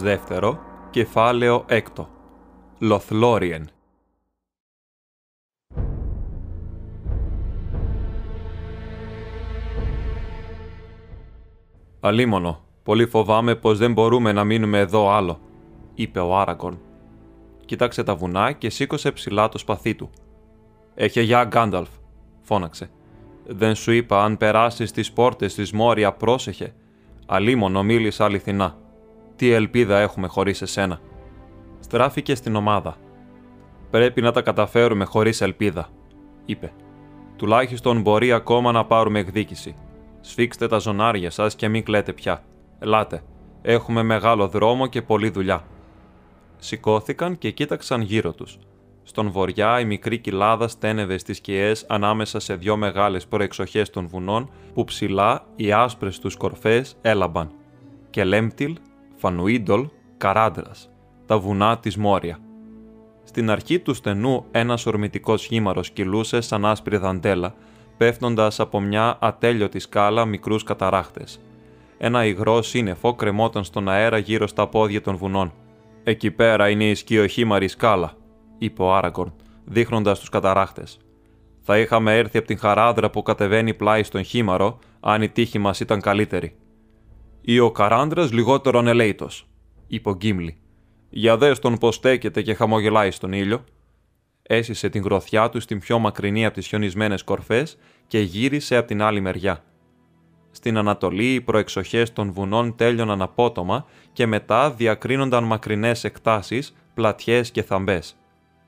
δεύτερο, κεφάλαιο έκτο. Λοθλόριεν. «Αλίμονο, πολύ φοβάμαι πως δεν μπορούμε να μείνουμε εδώ άλλο», είπε ο Άραγκορν. Κοίταξε τα βουνά και σήκωσε ψηλά το σπαθί του. «Έχε γεια, Γκάνταλφ», φώναξε. «Δεν σου είπα αν περάσεις τις πόρτες της Μόρια πρόσεχε. Αλίμονο μίλησα αληθινά. Τι ελπίδα έχουμε χωρίς εσένα». Στράφηκε στην ομάδα. «Πρέπει να τα καταφέρουμε χωρίς ελπίδα», είπε. «Τουλάχιστον μπορεί ακόμα να πάρουμε εκδίκηση. Σφίξτε τα ζωνάρια σας και μην κλαίτε πια. Ελάτε. Έχουμε μεγάλο δρόμο και πολλή δουλειά». Σηκώθηκαν και κοίταξαν γύρω τους. Στον βορειά η μικρή κοιλάδα στένευε στις σκιές ανάμεσα σε δυο μεγάλες προεξοχές των βουνών που ψηλά οι άσπρες τους κορφές έλαμπαν. Και Λέμπτιλ, Φανουίντολ, Καράντρας, τα βουνά της Μόρια. Στην αρχή του στενού ένας ορμητικός χήμαρος κυλούσε σαν άσπρη δαντέλα, πέφτοντας από μια ατέλειωτη σκάλα μικρούς καταράχτες. Ένα υγρό σύννεφο κρεμόταν στον αέρα γύρω στα πόδια των βουνών. «Εκεί πέρα είναι η σκιοχήμαρη σκάλα», είπε ο Άραγκορν, δείχνοντας τους καταράχτες. Θα είχαμε έρθει από την χαράδρα που κατεβαίνει πλάι στον χήμαρο, αν η τύχη μας ήταν καλύτερη. Ή ο Καράντρα λιγότερο ανελέητο, είπε ο Γκίμλι. Για δες τον πως στέκεται και χαμογελάει στον ήλιο. Έσυσε την γροθιά του στην πιο μακρινή από τις χιονισμένες κορφές και γύρισε από την άλλη μεριά. Στην Ανατολή οι προεξοχές των βουνών τέλειωναν απότομα και μετά διακρίνονταν μακρινές εκτάσεις, πλατιές και θαμπές.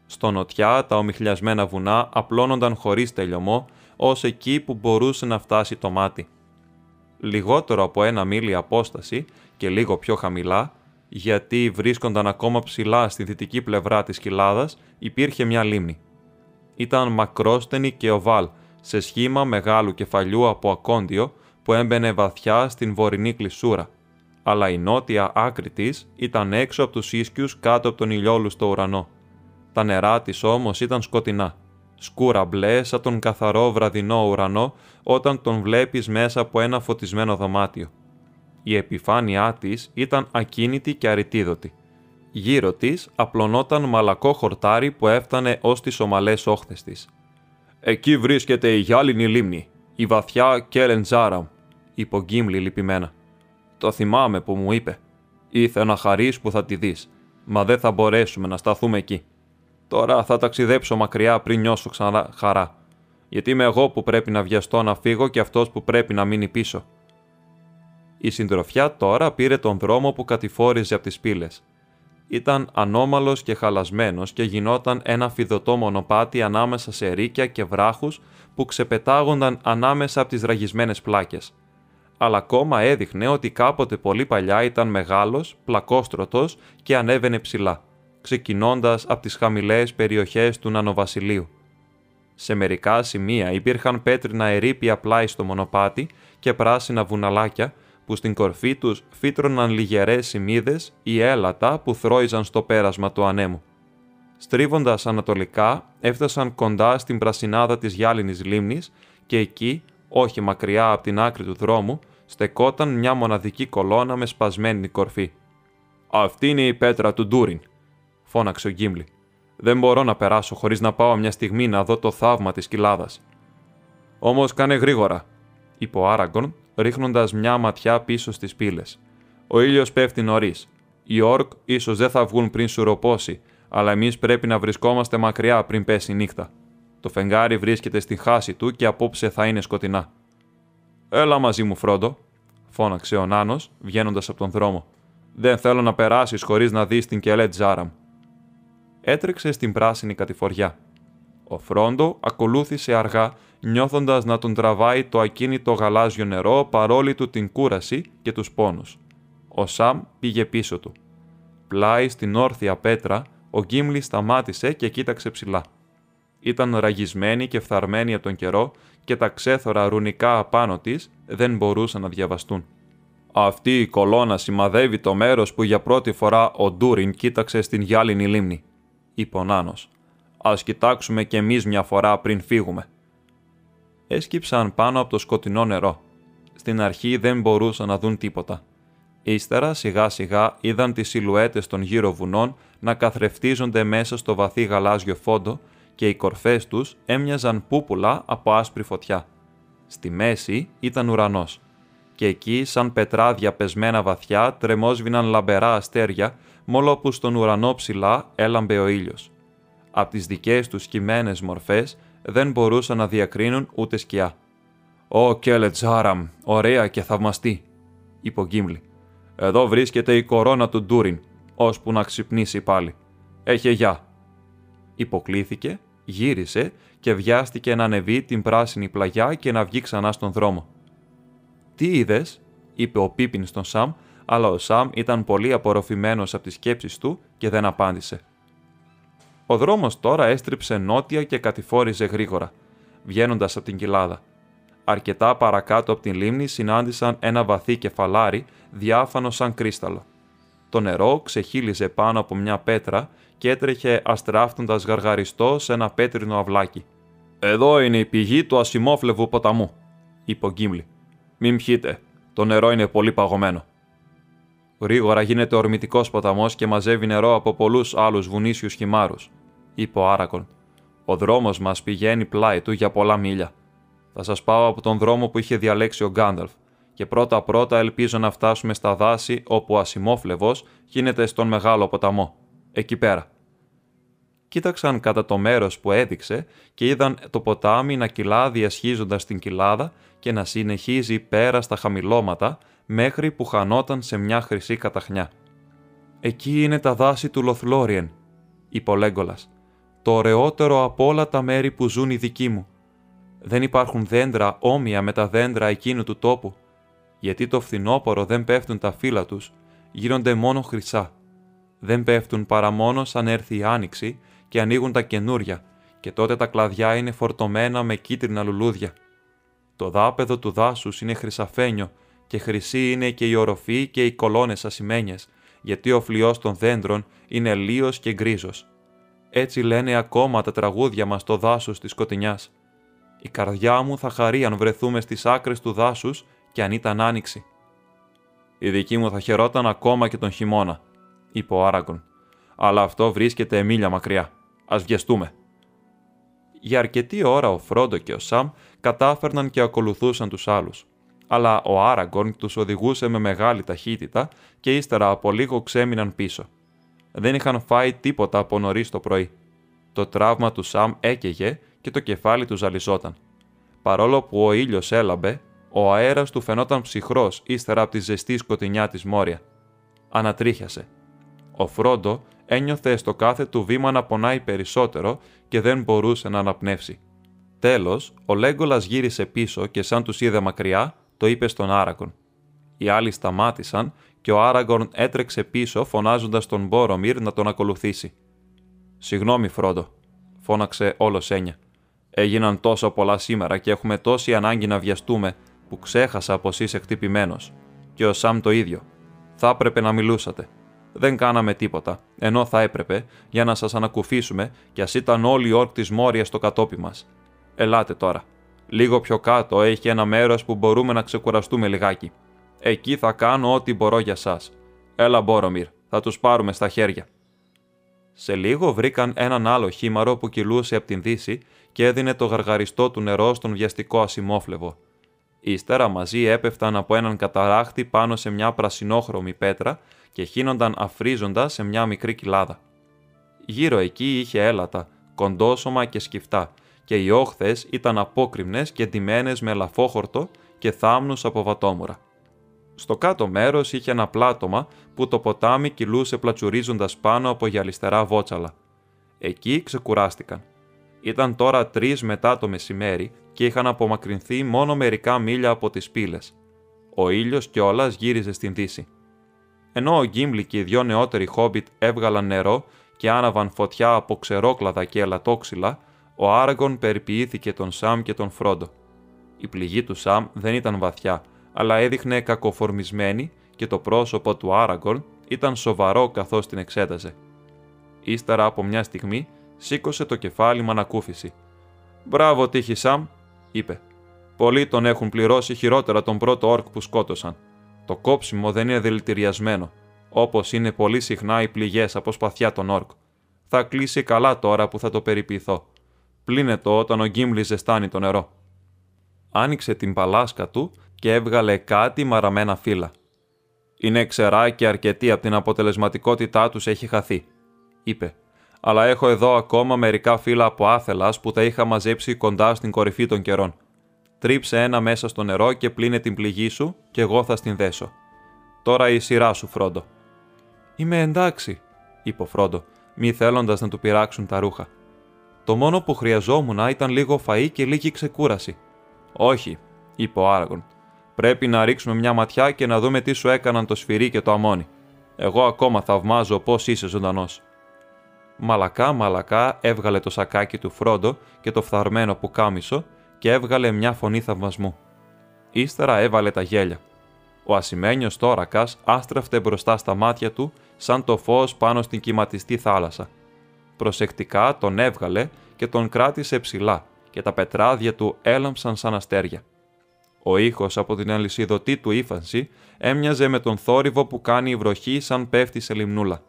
Στο νοτιά τα ομιχλιασμένα βουνά απλώνονταν χωρίς τελειωμό, ως εκεί που μπορούσε να φτάσει το μάτι. Λιγότερο από ένα μίλι απόσταση και λίγο πιο χαμηλά, γιατί βρίσκονταν ακόμα ψηλά στη δυτική πλευρά της κοιλάδας, υπήρχε μια λίμνη. Ήταν μακρόστενη και οβάλ, σε σχήμα μεγάλου κεφαλιού από ακόντιο που έμπαινε βαθιά στην βορεινή κλεισούρα, αλλά η νότια άκρη της ήταν έξω από τους ίσκιους κάτω από τον ηλιόλουστο ουρανό. Τα νερά της όμως ήταν σκοτεινά, σκούρα μπλε σαν τον καθαρό βραδινό ουρανό όταν τον βλέπεις μέσα από ένα φωτισμένο δωμάτιο. Η επιφάνειά της ήταν ακίνητη και αριτίδωτη. Γύρω της απλωνόταν μαλακό χορτάρι που έφτανε ως τις ομαλές όχθες της. «Εκεί βρίσκεται η γυάλινη λίμνη, η βαθιά Κέρεν Τζάραμ», είπε ο Γκίμλι λυπημένα. «Το θυμάμαι που μου είπε. Ήθε να χαρείς που θα τη δεις, μα δεν θα μπορέσουμε να σταθούμε εκεί». Τώρα θα ταξιδέψω μακριά πριν νιώσω ξανά χαρά. Γιατί είμαι εγώ που πρέπει να βιαστώ να φύγω και αυτός που πρέπει να μείνει πίσω. Η συντροφιά τώρα πήρε τον δρόμο που κατηφόριζε από τις πύλες. Ήταν ανώμαλος και χαλασμένος και γινόταν ένα φιδωτό μονοπάτι ανάμεσα σε ρίκια και βράχους που ξεπετάγονταν ανάμεσα από τις ραγισμένες πλάκες. Αλλά ακόμα έδειχνε ότι κάποτε πολύ παλιά ήταν μεγάλος, πλακόστρωτος και ανέβαινε ψηλά ξεκινώντας από τις χαμηλές περιοχές του Νανοβασιλείου. Σε μερικά σημεία υπήρχαν πέτρινα ερήπια πλάι στο μονοπάτι και πράσινα βουναλάκια που στην κορφή τους φύτρωναν λιγερές σημείδες ή έλατα που θρώιζαν στο πέρασμα του ανέμου. Στρίβοντας ανατολικά, έφτασαν κοντά στην πρασινάδα της γυάλινης λίμνης και εκεί, όχι μακριά από την άκρη του δρόμου, στεκόταν μια μοναδική κολόνα με σπασμένη κορφή. «Αυτή είναι η πέτρα του Ντούριν», φώναξε ο Γκίμλι. Δεν μπορώ να περάσω χωρίς να πάω μια στιγμή να δω το θαύμα της κοιλάδας. Όμως κάνε γρήγορα, είπε ο Άραγκον, ρίχνοντας μια ματιά πίσω στις πύλες. Ο ήλιος πέφτει νωρίς. Οι όρκ ίσως δεν θα βγουν πριν σουροπώσει, αλλά εμείς πρέπει να βρισκόμαστε μακριά πριν πέσει η νύχτα. Το φεγγάρι βρίσκεται στη χάση του και απόψε θα είναι σκοτεινά. Έλα μαζί μου, Φρόντο, φώναξε ο Νάνος, βγαίνοντας από τον δρόμο. Δεν θέλω να περάσεις χωρίς να δεις την Κελέτ Ζάραμ έτρεξε στην πράσινη κατηφοριά. Ο Φρόντο ακολούθησε αργά, νιώθοντας να τον τραβάει το ακίνητο γαλάζιο νερό παρόλη του την κούραση και τους πόνους. Ο Σαμ πήγε πίσω του. Πλάι στην όρθια πέτρα, ο Γκίμλι σταμάτησε και κοίταξε ψηλά. Ήταν ραγισμένη και φθαρμένη από τον καιρό και τα ξέθωρα ρουνικά απάνω της δεν μπορούσαν να διαβαστούν. Αυτή η κολόνα σημαδεύει το μέρος που για πρώτη φορά ο Ντούριν κοίταξε στην γυάλινη λίμνη, είπε ο Νάνος. Ας κοιτάξουμε κι εμείς μια φορά πριν φύγουμε. Έσκυψαν πάνω από το σκοτεινό νερό. Στην αρχή δεν μπορούσαν να δουν τίποτα. Ύστερα σιγά σιγά είδαν τις σιλουέτες των γύρω βουνών να καθρεφτίζονται μέσα στο βαθύ γαλάζιο φόντο και οι κορφές τους έμοιαζαν πούπουλα από άσπρη φωτιά. Στη μέση ήταν ουρανός και εκεί σαν πετράδια πεσμένα βαθιά τρεμόσβηναν λαμπερά αστέρια μόλο που στον ουρανό ψηλά έλαμπε ο ήλιος. Από τις δικές τους κειμένες μορφές δεν μπορούσαν να διακρίνουν ούτε σκιά. «Ω Κέλετ Ζάραμ, ωραία και θαυμαστή», είπε ο Γκίμλι. «Εδώ βρίσκεται η κορώνα του Ντούριν, ώσπου να ξυπνήσει πάλι. Έχε γεια». Υποκλήθηκε, γύρισε και βιάστηκε να ανεβεί την πράσινη πλαγιά και να βγει ξανά στον δρόμο. «Τι είδες, είπε ο Πίπιν στον Σαμ, αλλά ο Σαμ ήταν πολύ απορροφημένος από τις σκέψεις του και δεν απάντησε. Ο δρόμος τώρα έστριψε νότια και κατηφόριζε γρήγορα, βγαίνοντας από την κοιλάδα. Αρκετά παρακάτω από την λίμνη συνάντησαν ένα βαθύ κεφαλάρι, διάφανο σαν κρίσταλο. Το νερό ξεχύλιζε πάνω από μια πέτρα και έτρεχε αστράφτοντας γαργαριστό σε ένα πέτρινο αυλάκι. Εδώ είναι η πηγή του ασημόφλεβου ποταμού, είπε ο Γκίμλι. Μην πιείτε, το νερό είναι πολύ παγωμένο. Γρήγορα γίνεται ορμητικός ποταμός και μαζεύει νερό από πολλούς άλλους βουνίσιους χυμάρους είπε ο Άρακον. Ο δρόμος μας πηγαίνει πλάι του για πολλά μίλια. Θα σας πάω από τον δρόμο που είχε διαλέξει ο Γκάνταλφ, και πρώτα-πρώτα ελπίζω να φτάσουμε στα δάση όπου ο Ασημόφλεβος γίνεται στον μεγάλο ποταμό. Εκεί πέρα. Κοίταξαν κατά το μέρος που έδειξε και είδαν το ποτάμι να κυλά διασχίζοντας την κοιλάδα και να συνεχίζει πέρα στα χαμηλώματα μέχρι που χανόταν σε μια χρυσή καταχνιά. «Εκεί είναι τα δάση του Λοθλόριεν», είπε ο Λέγκολας το ωραιότερο από όλα τα μέρη που ζουν οι δικοί μου. Δεν υπάρχουν δέντρα όμοια με τα δέντρα εκείνου του τόπου, γιατί το φθινόπωρο δεν πέφτουν τα φύλλα τους, γίνονται μόνο χρυσά. Δεν πέφτουν παρά μόνο σαν έρθει η άνοιξη και ανοίγουν τα καινούρια, και τότε τα κλαδιά είναι φορτωμένα με κίτρινα λουλούδια. Το δάπεδο του δάσους είναι χρυσαφένιο και χρυσή είναι και η οροφή και οι κολόνες ασημένιες, γιατί ο φλοιός των δέντρων είναι λίος και γκρίζος. Έτσι λένε ακόμα τα τραγούδια μας στο δάσος της σκοτεινιάς. Η καρδιά μου θα χαρεί αν βρεθούμε στις άκρες του δάσους και αν ήταν άνοιξη. Η δική μου θα χαιρόταν ακόμα και τον χειμώνα, είπε ο Άραγκον. Αλλά αυτό βρίσκεται εμίλια μακριά. Ας βιαστούμε. Για αρκετή ώρα ο Φρόντο και ο Σαμ κατάφερναν και ακολουθούσαν τους άλλους. Αλλά ο Άραγκον τους οδηγούσε με μεγάλη ταχύτητα και ύστερα από λίγο ξέμειναν πίσω δεν είχαν φάει τίποτα από νωρίς το πρωί. Το τραύμα του Σαμ έκαιγε και το κεφάλι του ζαλιζόταν. Παρόλο που ο ήλιος έλαμπε, ο αέρας του φαινόταν ψυχρός ύστερα από τη ζεστή σκοτεινιά της Μόρια. Ανατρίχιασε. Ο Φρόντο ένιωθε στο κάθε του βήμα να πονάει περισσότερο και δεν μπορούσε να αναπνεύσει. Τέλος, ο Λέγκολας γύρισε πίσω και σαν τους είδε μακριά, το είπε στον Άρακον. Οι άλλοι σταμάτησαν και ο Άραγκορν έτρεξε πίσω φωνάζοντας τον Μπόρομιρ να τον ακολουθήσει. «Συγγνώμη, Φρόντο», φώναξε όλος έννοια. «Έγιναν τόσο πολλά σήμερα και έχουμε τόση ανάγκη να βιαστούμε που ξέχασα πως είσαι χτυπημένος. Και ο Σαμ το ίδιο. Θα έπρεπε να μιλούσατε. Δεν κάναμε τίποτα, ενώ θα έπρεπε, για να σας ανακουφίσουμε κι ας ήταν όλοι οι όρκ της Μόριας στο κατόπι μας. Ελάτε τώρα. Λίγο πιο κάτω έχει ένα μέρος που μπορούμε να ξεκουραστούμε λιγάκι. Εκεί θα κάνω ό,τι μπορώ για σας. Έλα, Μπόρομιρ, θα τους πάρουμε στα χέρια. Σε λίγο βρήκαν έναν άλλο χήμαρο που κυλούσε από την δύση και έδινε το γαργαριστό του νερό στον βιαστικό ασημόφλεβο. Ύστερα μαζί έπεφταν από έναν καταράχτη πάνω σε μια πρασινόχρωμη πέτρα και χύνονταν αφρίζοντας σε μια μικρή κοιλάδα. Γύρω εκεί είχε έλατα, κοντόσωμα και σκυφτά, και οι όχθες ήταν απόκριμνες και ντυμένες με λαφόχορτο και θάμνους από βατόμουρα. Στο κάτω μέρος είχε ένα πλάτωμα που το ποτάμι κυλούσε πλατσουρίζοντας πάνω από γυαλιστερά βότσαλα. Εκεί ξεκουράστηκαν. Ήταν τώρα τρεις μετά το μεσημέρι και είχαν απομακρυνθεί μόνο μερικά μίλια από τις πύλες. Ο ήλιος κιόλας γύριζε στην δύση. Ενώ ο Γκίμπλι και οι δυο νεότεροι χόμπιτ έβγαλαν νερό και άναβαν φωτιά από ξερόκλαδα και ελατόξυλα, ο Άραγκον περιποιήθηκε τον Σαμ και τον Φρόντο. Η πληγή του Σαμ δεν ήταν βαθιά, αλλά έδειχνε κακοφορμισμένη και το πρόσωπο του Άραγκον ήταν σοβαρό καθώς την εξέταζε. Ύστερα από μια στιγμή σήκωσε το κεφάλι με ανακούφιση. «Μπράβο, τύχη Σαμ», είπε. «Πολλοί τον έχουν πληρώσει χειρότερα τον πρώτο όρκ που σκότωσαν. Το κόψιμο δεν είναι δηλητηριασμένο, όπως είναι πολύ συχνά οι πληγές από σπαθιά των όρκ. Θα κλείσει καλά τώρα που θα το περιποιηθώ. Πλύνε το όταν ο Γκίμπλι ζεστάνει το νερό. Άνοιξε την παλάσκα του και έβγαλε κάτι μαραμένα φύλλα. Είναι ξερά και αρκετή από την αποτελεσματικότητά τους έχει χαθεί, είπε. Αλλά έχω εδώ ακόμα μερικά φύλλα από άθελας που τα είχα μαζέψει κοντά στην κορυφή των καιρών. Τρίψε ένα μέσα στο νερό και πλύνε την πληγή σου και εγώ θα στην δέσω. Τώρα η σειρά σου, Φρόντο. Είμαι εντάξει, είπε ο Φρόντο, μη θέλοντας να του πειράξουν τα ρούχα. Το μόνο που χρειαζόμουν ήταν λίγο φαΐ και λίγη ξεκούραση. Όχι, είπε ο Άραγον. Πρέπει να ρίξουμε μια ματιά και να δούμε τι σου έκαναν το σφυρί και το αμόνι. Εγώ ακόμα θαυμάζω πώς είσαι ζωντανός. Μαλακά, μαλακά έβγαλε το σακάκι του Φρόντο και το φθαρμένο που κάμισο και έβγαλε μια φωνή θαυμασμού. Ύστερα έβαλε τα γέλια. Ο ασημένιος τόρακας άστραφτε μπροστά στα μάτια του σαν το φως πάνω στην κυματιστή θάλασσα. Προσεκτικά τον έβγαλε και τον κράτησε ψηλά και τα πετράδια του έλαμψαν σαν αστέρια. Ο ήχος από την αλυσιδωτή του ύφανση έμοιαζε με τον θόρυβο που κάνει η βροχή σαν πέφτει σε λιμνούλα.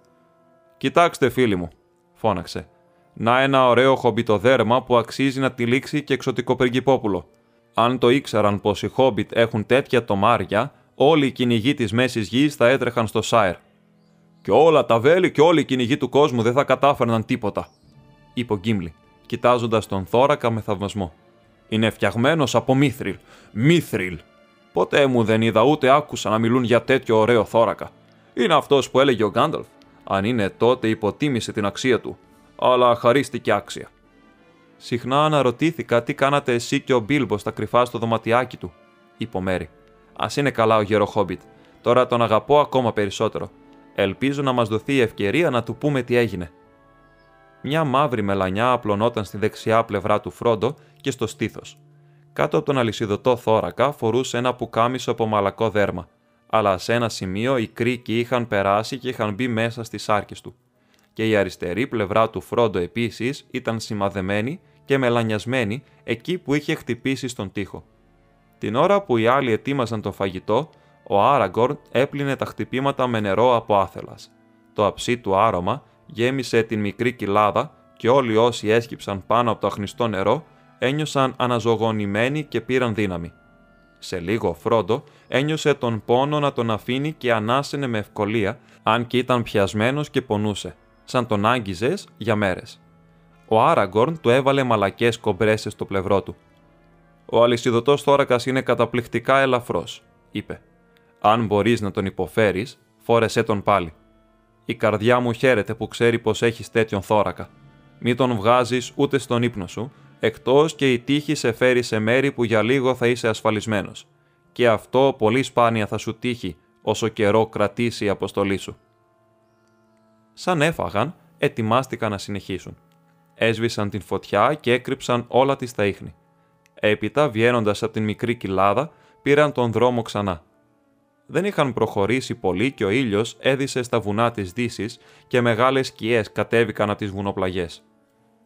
«Κοιτάξτε φίλοι μου», φώναξε. «Να ένα ωραίο χομπιτοδέρμα που αξίζει να τυλίξει και εξωτικό πριγκυπόπουλο. Αν το ήξεραν πως οι χόμπιτ έχουν τέτοια τομάρια, όλοι οι κυνηγοί της μέσης γης θα έτρεχαν στο Σάιρ. Και όλα τα βέλη και όλοι οι κυνηγοί του κόσμου δεν θα κατάφερναν τίποτα, είπε ο Γκίμλι, κοιτάζοντας τον θώρακα με θαυμασμό. Είναι φτιαγμένος από μύθριλ. Μύθριλ! Ποτέ μου δεν είδα ούτε άκουσα να μιλούν για τέτοιο ωραίο θώρακα. Είναι αυτός που έλεγε ο Γκάνταλφ. Αν είναι τότε υποτίμησε την αξία του, αλλά χαρίστηκε άξια. Συχνά αναρωτήθηκα τι κάνατε εσύ και ο Μπίλμπο στα κρυφά στο δωματιάκι του, είπε ο Μέρι. Α είναι καλά ο γέρο Χόμπιτ. Τώρα τον αγαπώ ακόμα περισσότερο. Ελπίζω να μας δοθεί η ευκαιρία να του πούμε τι έγινε. Μια μαύρη μελανιά απλωνόταν στη δεξιά πλευρά του Φρόντο και στο στήθος. Κάτω από τον αλυσιδωτό θώρακα φορούσε ένα πουκάμισο από μαλακό δέρμα, αλλά σε ένα σημείο οι κρίκοι είχαν περάσει και είχαν μπει μέσα στις άρκε του. Και η αριστερή πλευρά του Φρόντο επίσης ήταν σημαδεμένη και μελανιασμένη εκεί που είχε χτυπήσει στον τοίχο. Την ώρα που οι άλλοι ετοίμαζαν το φαγητό, ο Άραγκορν έπλυνε τα χτυπήματα με νερό από άθελας. Το αψί του άρωμα γέμισε την μικρή κοιλάδα και όλοι όσοι έσκυψαν πάνω από το αχνιστό νερό ένιωσαν αναζωογονημένοι και πήραν δύναμη. Σε λίγο ο Φρόντο ένιωσε τον πόνο να τον αφήνει και ανάσαινε με ευκολία, αν και ήταν πιασμένος και πονούσε, σαν τον άγγιζες για μέρες. Ο Άραγκορν του έβαλε μαλακές κομπρέσες στο πλευρό του. Ο αλυσιδωτός θώρακας είναι καταπληκτικά ελαφρώ, είπε. Αν μπορείς να τον υποφέρεις, φόρεσέ τον πάλι. Η καρδιά μου χαίρεται που ξέρει πως έχεις τέτοιον θώρακα. Μην τον βγάζεις ούτε στον ύπνο σου, εκτός και η τύχη σε φέρει σε μέρη που για λίγο θα είσαι ασφαλισμένος. Και αυτό πολύ σπάνια θα σου τύχει όσο καιρό κρατήσει η αποστολή σου. Σαν έφαγαν, ετοιμάστηκαν να συνεχίσουν. Έσβησαν την φωτιά και έκρυψαν όλα τις τα ίχνη. Έπειτα, βγαίνοντας από την μικρή κοιλάδα, πήραν τον δρόμο ξανά. Δεν είχαν προχωρήσει πολύ και ο ήλιος έδισε στα βουνά της Δύσης και μεγάλες σκιές κατέβηκαν από τις βουνοπλαγιές.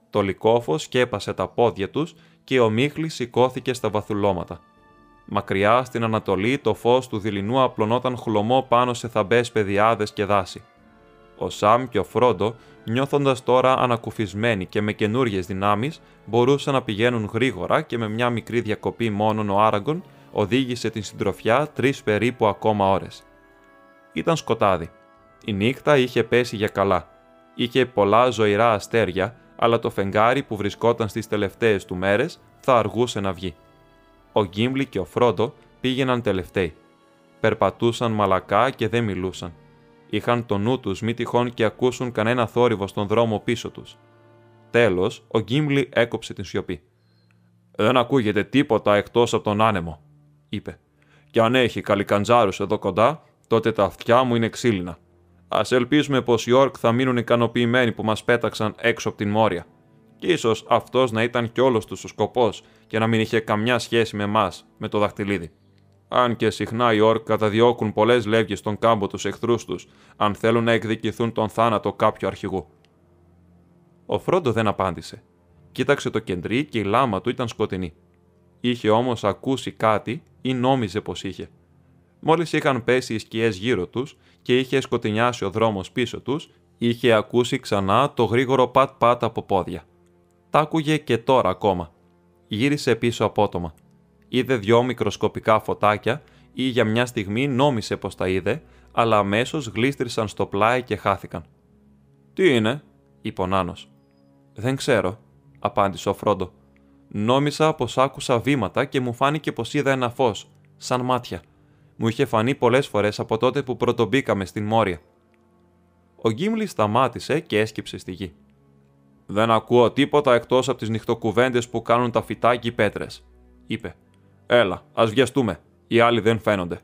Το λικόφο σκέπασε τα πόδια τους και ο Μίχλης σηκώθηκε στα βαθουλώματα. Μακριά στην Ανατολή το φως του δειλινού απλωνόταν χλωμό πάνω σε θαμπές πεδιάδες και δάση. Ο Σαμ και ο Φρόντο, νιώθοντας τώρα ανακουφισμένοι και με καινούριες δυνάμεις, μπορούσαν να πηγαίνουν γρήγορα και με μια μικρή διακοπή μόνον ο Άραγκον οδήγησε την συντροφιά τρεις περίπου ακόμα ώρες. Ήταν σκοτάδι. Η νύχτα είχε πέσει για καλά. Είχε πολλά ζωηρά αστέρια, αλλά το φεγγάρι που βρισκόταν στις τελευταίες του μέρες θα αργούσε να βγει. Ο Γκίμπλι και ο Φρόντο πήγαιναν τελευταίοι. Περπατούσαν μαλακά και δεν μιλούσαν είχαν το νου τους μη τυχόν και ακούσουν κανένα θόρυβο στον δρόμο πίσω τους. Τέλος, ο Γκίμλι έκοψε την σιωπή. Δεν ακούγεται τίποτα εκτός από τον άνεμο, είπε. Και αν έχει καλικαντζάρους εδώ κοντά, τότε τα αυτιά μου είναι ξύλινα. Α ελπίσουμε πως οι Όρκ θα μείνουν ικανοποιημένοι που μας πέταξαν έξω από την Μόρια. Και ίσως αυτός να ήταν κι όλος τους ο σκοπός και να μην είχε καμιά σχέση με εμάς, με το δαχτυλίδι. Αν και συχνά οι Όρκ καταδιώκουν πολλές λεύγες στον κάμπο τους εχθρούς τους, αν θέλουν να εκδικηθούν τον θάνατο κάποιου αρχηγού. Ο Φρόντο δεν απάντησε. Κοίταξε το κεντρί και η λάμα του ήταν σκοτεινή. Είχε όμως ακούσει κάτι ή νόμιζε πως είχε. Μόλις είχαν πέσει οι σκιές γύρω τους και είχε σκοτεινιάσει ο δρόμος πίσω τους, είχε ακούσει ξανά το γρήγορο πατ-πατ από πόδια. Τα άκουγε και τώρα ακόμα. Γύρισε πίσω απότομα. Είδε δυο μικροσκοπικά φωτάκια ή για μια στιγμή νόμισε πως τα είδε, αλλά αμέσως γλίστρησαν στο πλάι και χάθηκαν. Τι είναι, είπε ο Νάνος. Δεν ξέρω, απάντησε ο Φρόντο. Νόμισα πως άκουσα βήματα και μου φάνηκε πως είδα ένα φως, σαν μάτια. Μου είχε φανεί πολλές φορές από τότε που πρωτομπήκαμε στην Μόρια. Ο Γκίμλι σταμάτησε και έσκυψε στη γη. Δεν ακούω τίποτα εκτός από τις νυχτοκουβέντες που κάνουν τα φυτάκι πέτρες, είπε. Έλα, ας βιαστούμε. Οι άλλοι δεν φαίνονται.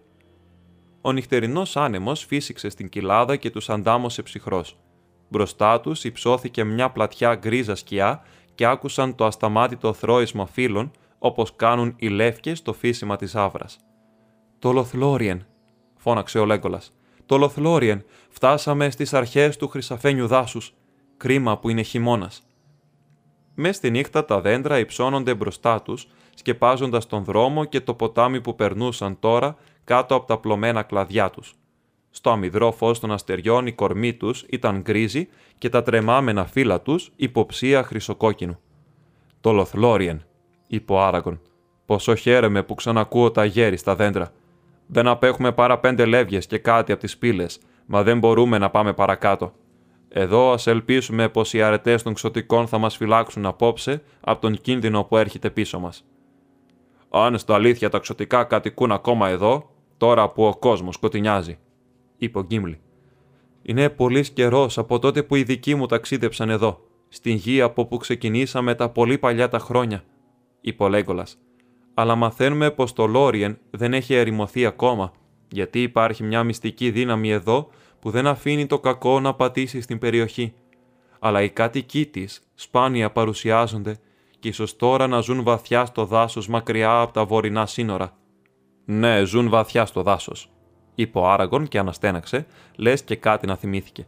Ο νυχτερινός άνεμος φύσηξε στην κοιλάδα και τους αντάμωσε ψυχρός. Μπροστά τους υψώθηκε μια πλατιά γκρίζα σκιά και άκουσαν το ασταμάτητο θρόισμα φύλων όπως κάνουν οι λεύκες στο φύσιμα της άβρας. Το Λοθλόριεν, φώναξε ο Λέγκολας. Το Λοθλόριεν, φτάσαμε στις αρχές του χρυσαφένιου δάσους. Κρίμα που είναι χειμώνας. Μες στη νύχτα τα δέντρα υψώνονται μπροστά τους, σκεπάζοντας τον δρόμο και το ποτάμι που περνούσαν τώρα κάτω από τα πλωμένα κλαδιά τους. Στο αμυδρό φως των αστεριών η κορμή τους ήταν γκρίζη και τα τρεμάμενα φύλλα τους υποψία χρυσοκόκκινου. Το Λοθλόριεν, είπε ο Άραγον. Πόσο χαίρομαι που ξανακούω τα γέρι στα δέντρα. Δεν απέχουμε παρά πέντε λεύγες και κάτι από τις πύλες, μα δεν μπορούμε να πάμε παρακάτω. Εδώ ας ελπίσουμε πως οι αρετές των ξωτικών θα μας φυλάξουν απόψε από τον κίνδυνο που έρχεται πίσω μας. Αν στα αλήθεια τα ξωτικά κατοικούν ακόμα εδώ, τώρα που ο κόσμος σκοτεινιάζει, είπε ο Γκίμλι. Είναι πολύς καιρός από τότε που οι δικοί μου ταξίδεψαν εδώ, στην γη από που ξεκινήσαμε τα πολύ παλιά τα χρόνια, είπε ο Λέγκολας. Αλλά μαθαίνουμε πως το Λόριεν δεν έχει ερημωθεί ακόμα, γιατί υπάρχει μια μυστική δύναμη εδώ που δεν αφήνει το κακό να πατήσει στην περιοχή. Αλλά οι κάτοικοί της σπάνια παρουσιάζονται και ίσως τώρα να ζουν βαθιά στο δάσος μακριά από τα βορεινά σύνορα. Ναι, ζουν βαθιά στο δάσος, είπε ο Άραγκον και αναστέναξε, λες και κάτι να θυμήθηκε.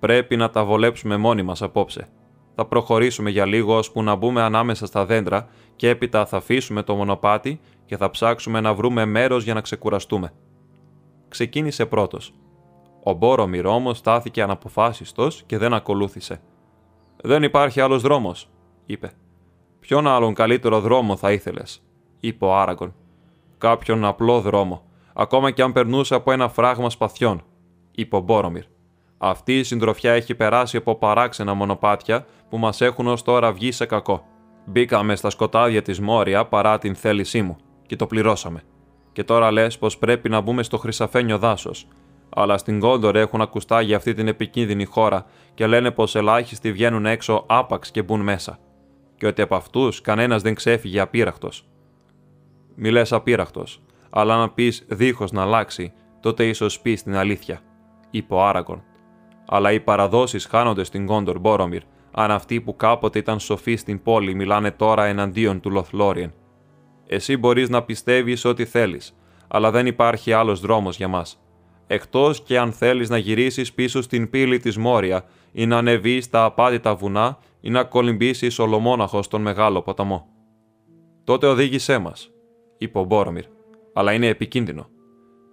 Πρέπει να τα βολέψουμε μόνοι μας απόψε. Θα προχωρήσουμε για λίγο ώσπου να μπούμε ανάμεσα στα δέντρα και έπειτα θα αφήσουμε το μονοπάτι και θα ψάξουμε να βρούμε μέρος για να ξεκουραστούμε. Ξεκίνησε πρώτος. Ο Μπόρομιρ όμω στάθηκε αναποφάσιστος και δεν ακολούθησε. Δεν υπάρχει άλλος δρόμος, είπε. Ποιον άλλον καλύτερο δρόμο θα ήθελες, είπε ο Άραγκον. Κάποιον απλό δρόμο, ακόμα και αν περνούσε από ένα φράγμα σπαθιών, είπε ο Μπόρομιρ. Αυτή η συντροφιά έχει περάσει από παράξενα μονοπάτια που μας έχουν ως τώρα βγει σε κακό. Μπήκαμε στα σκοτάδια της Μόρια παρά την θέλησή μου και το πληρώσαμε. Και τώρα λες πως πρέπει να μπούμε στο χρυσαφένιο δάσος. Αλλά στην Κόντορ έχουν ακουστά για αυτή την επικίνδυνη χώρα και λένε πως ελάχιστοι βγαίνουν έξω άπαξ και μπουν μέσα. Και ότι από αυτούς κανένας δεν ξέφυγε απείραχτος. Μη λες απείραχτος, αλλά να πεις δίχως να αλλάξει, τότε ίσως πεις την αλήθεια, είπε ο Άραγκον. Αλλά οι παραδόσεις χάνονται στην Κόντορ Μπόρομιρ, αν αυτοί που κάποτε ήταν σοφοί στην πόλη μιλάνε τώρα εναντίον του Λοθλόριεν. Εσύ μπορείς να πιστεύεις ό,τι θέλεις, αλλά δεν υπάρχει άλλος δρόμος για μας. Εκτός και αν θέλεις να γυρίσεις πίσω στην πύλη της Μόρια ή να ανεβείς στα απάτητα βουνά ή να κολυμπήσεις ολομόναχος στον μεγάλο ποταμό. Τότε οδήγησέ μας, είπε ο Μπόρομιρ, αλλά είναι επικίνδυνο.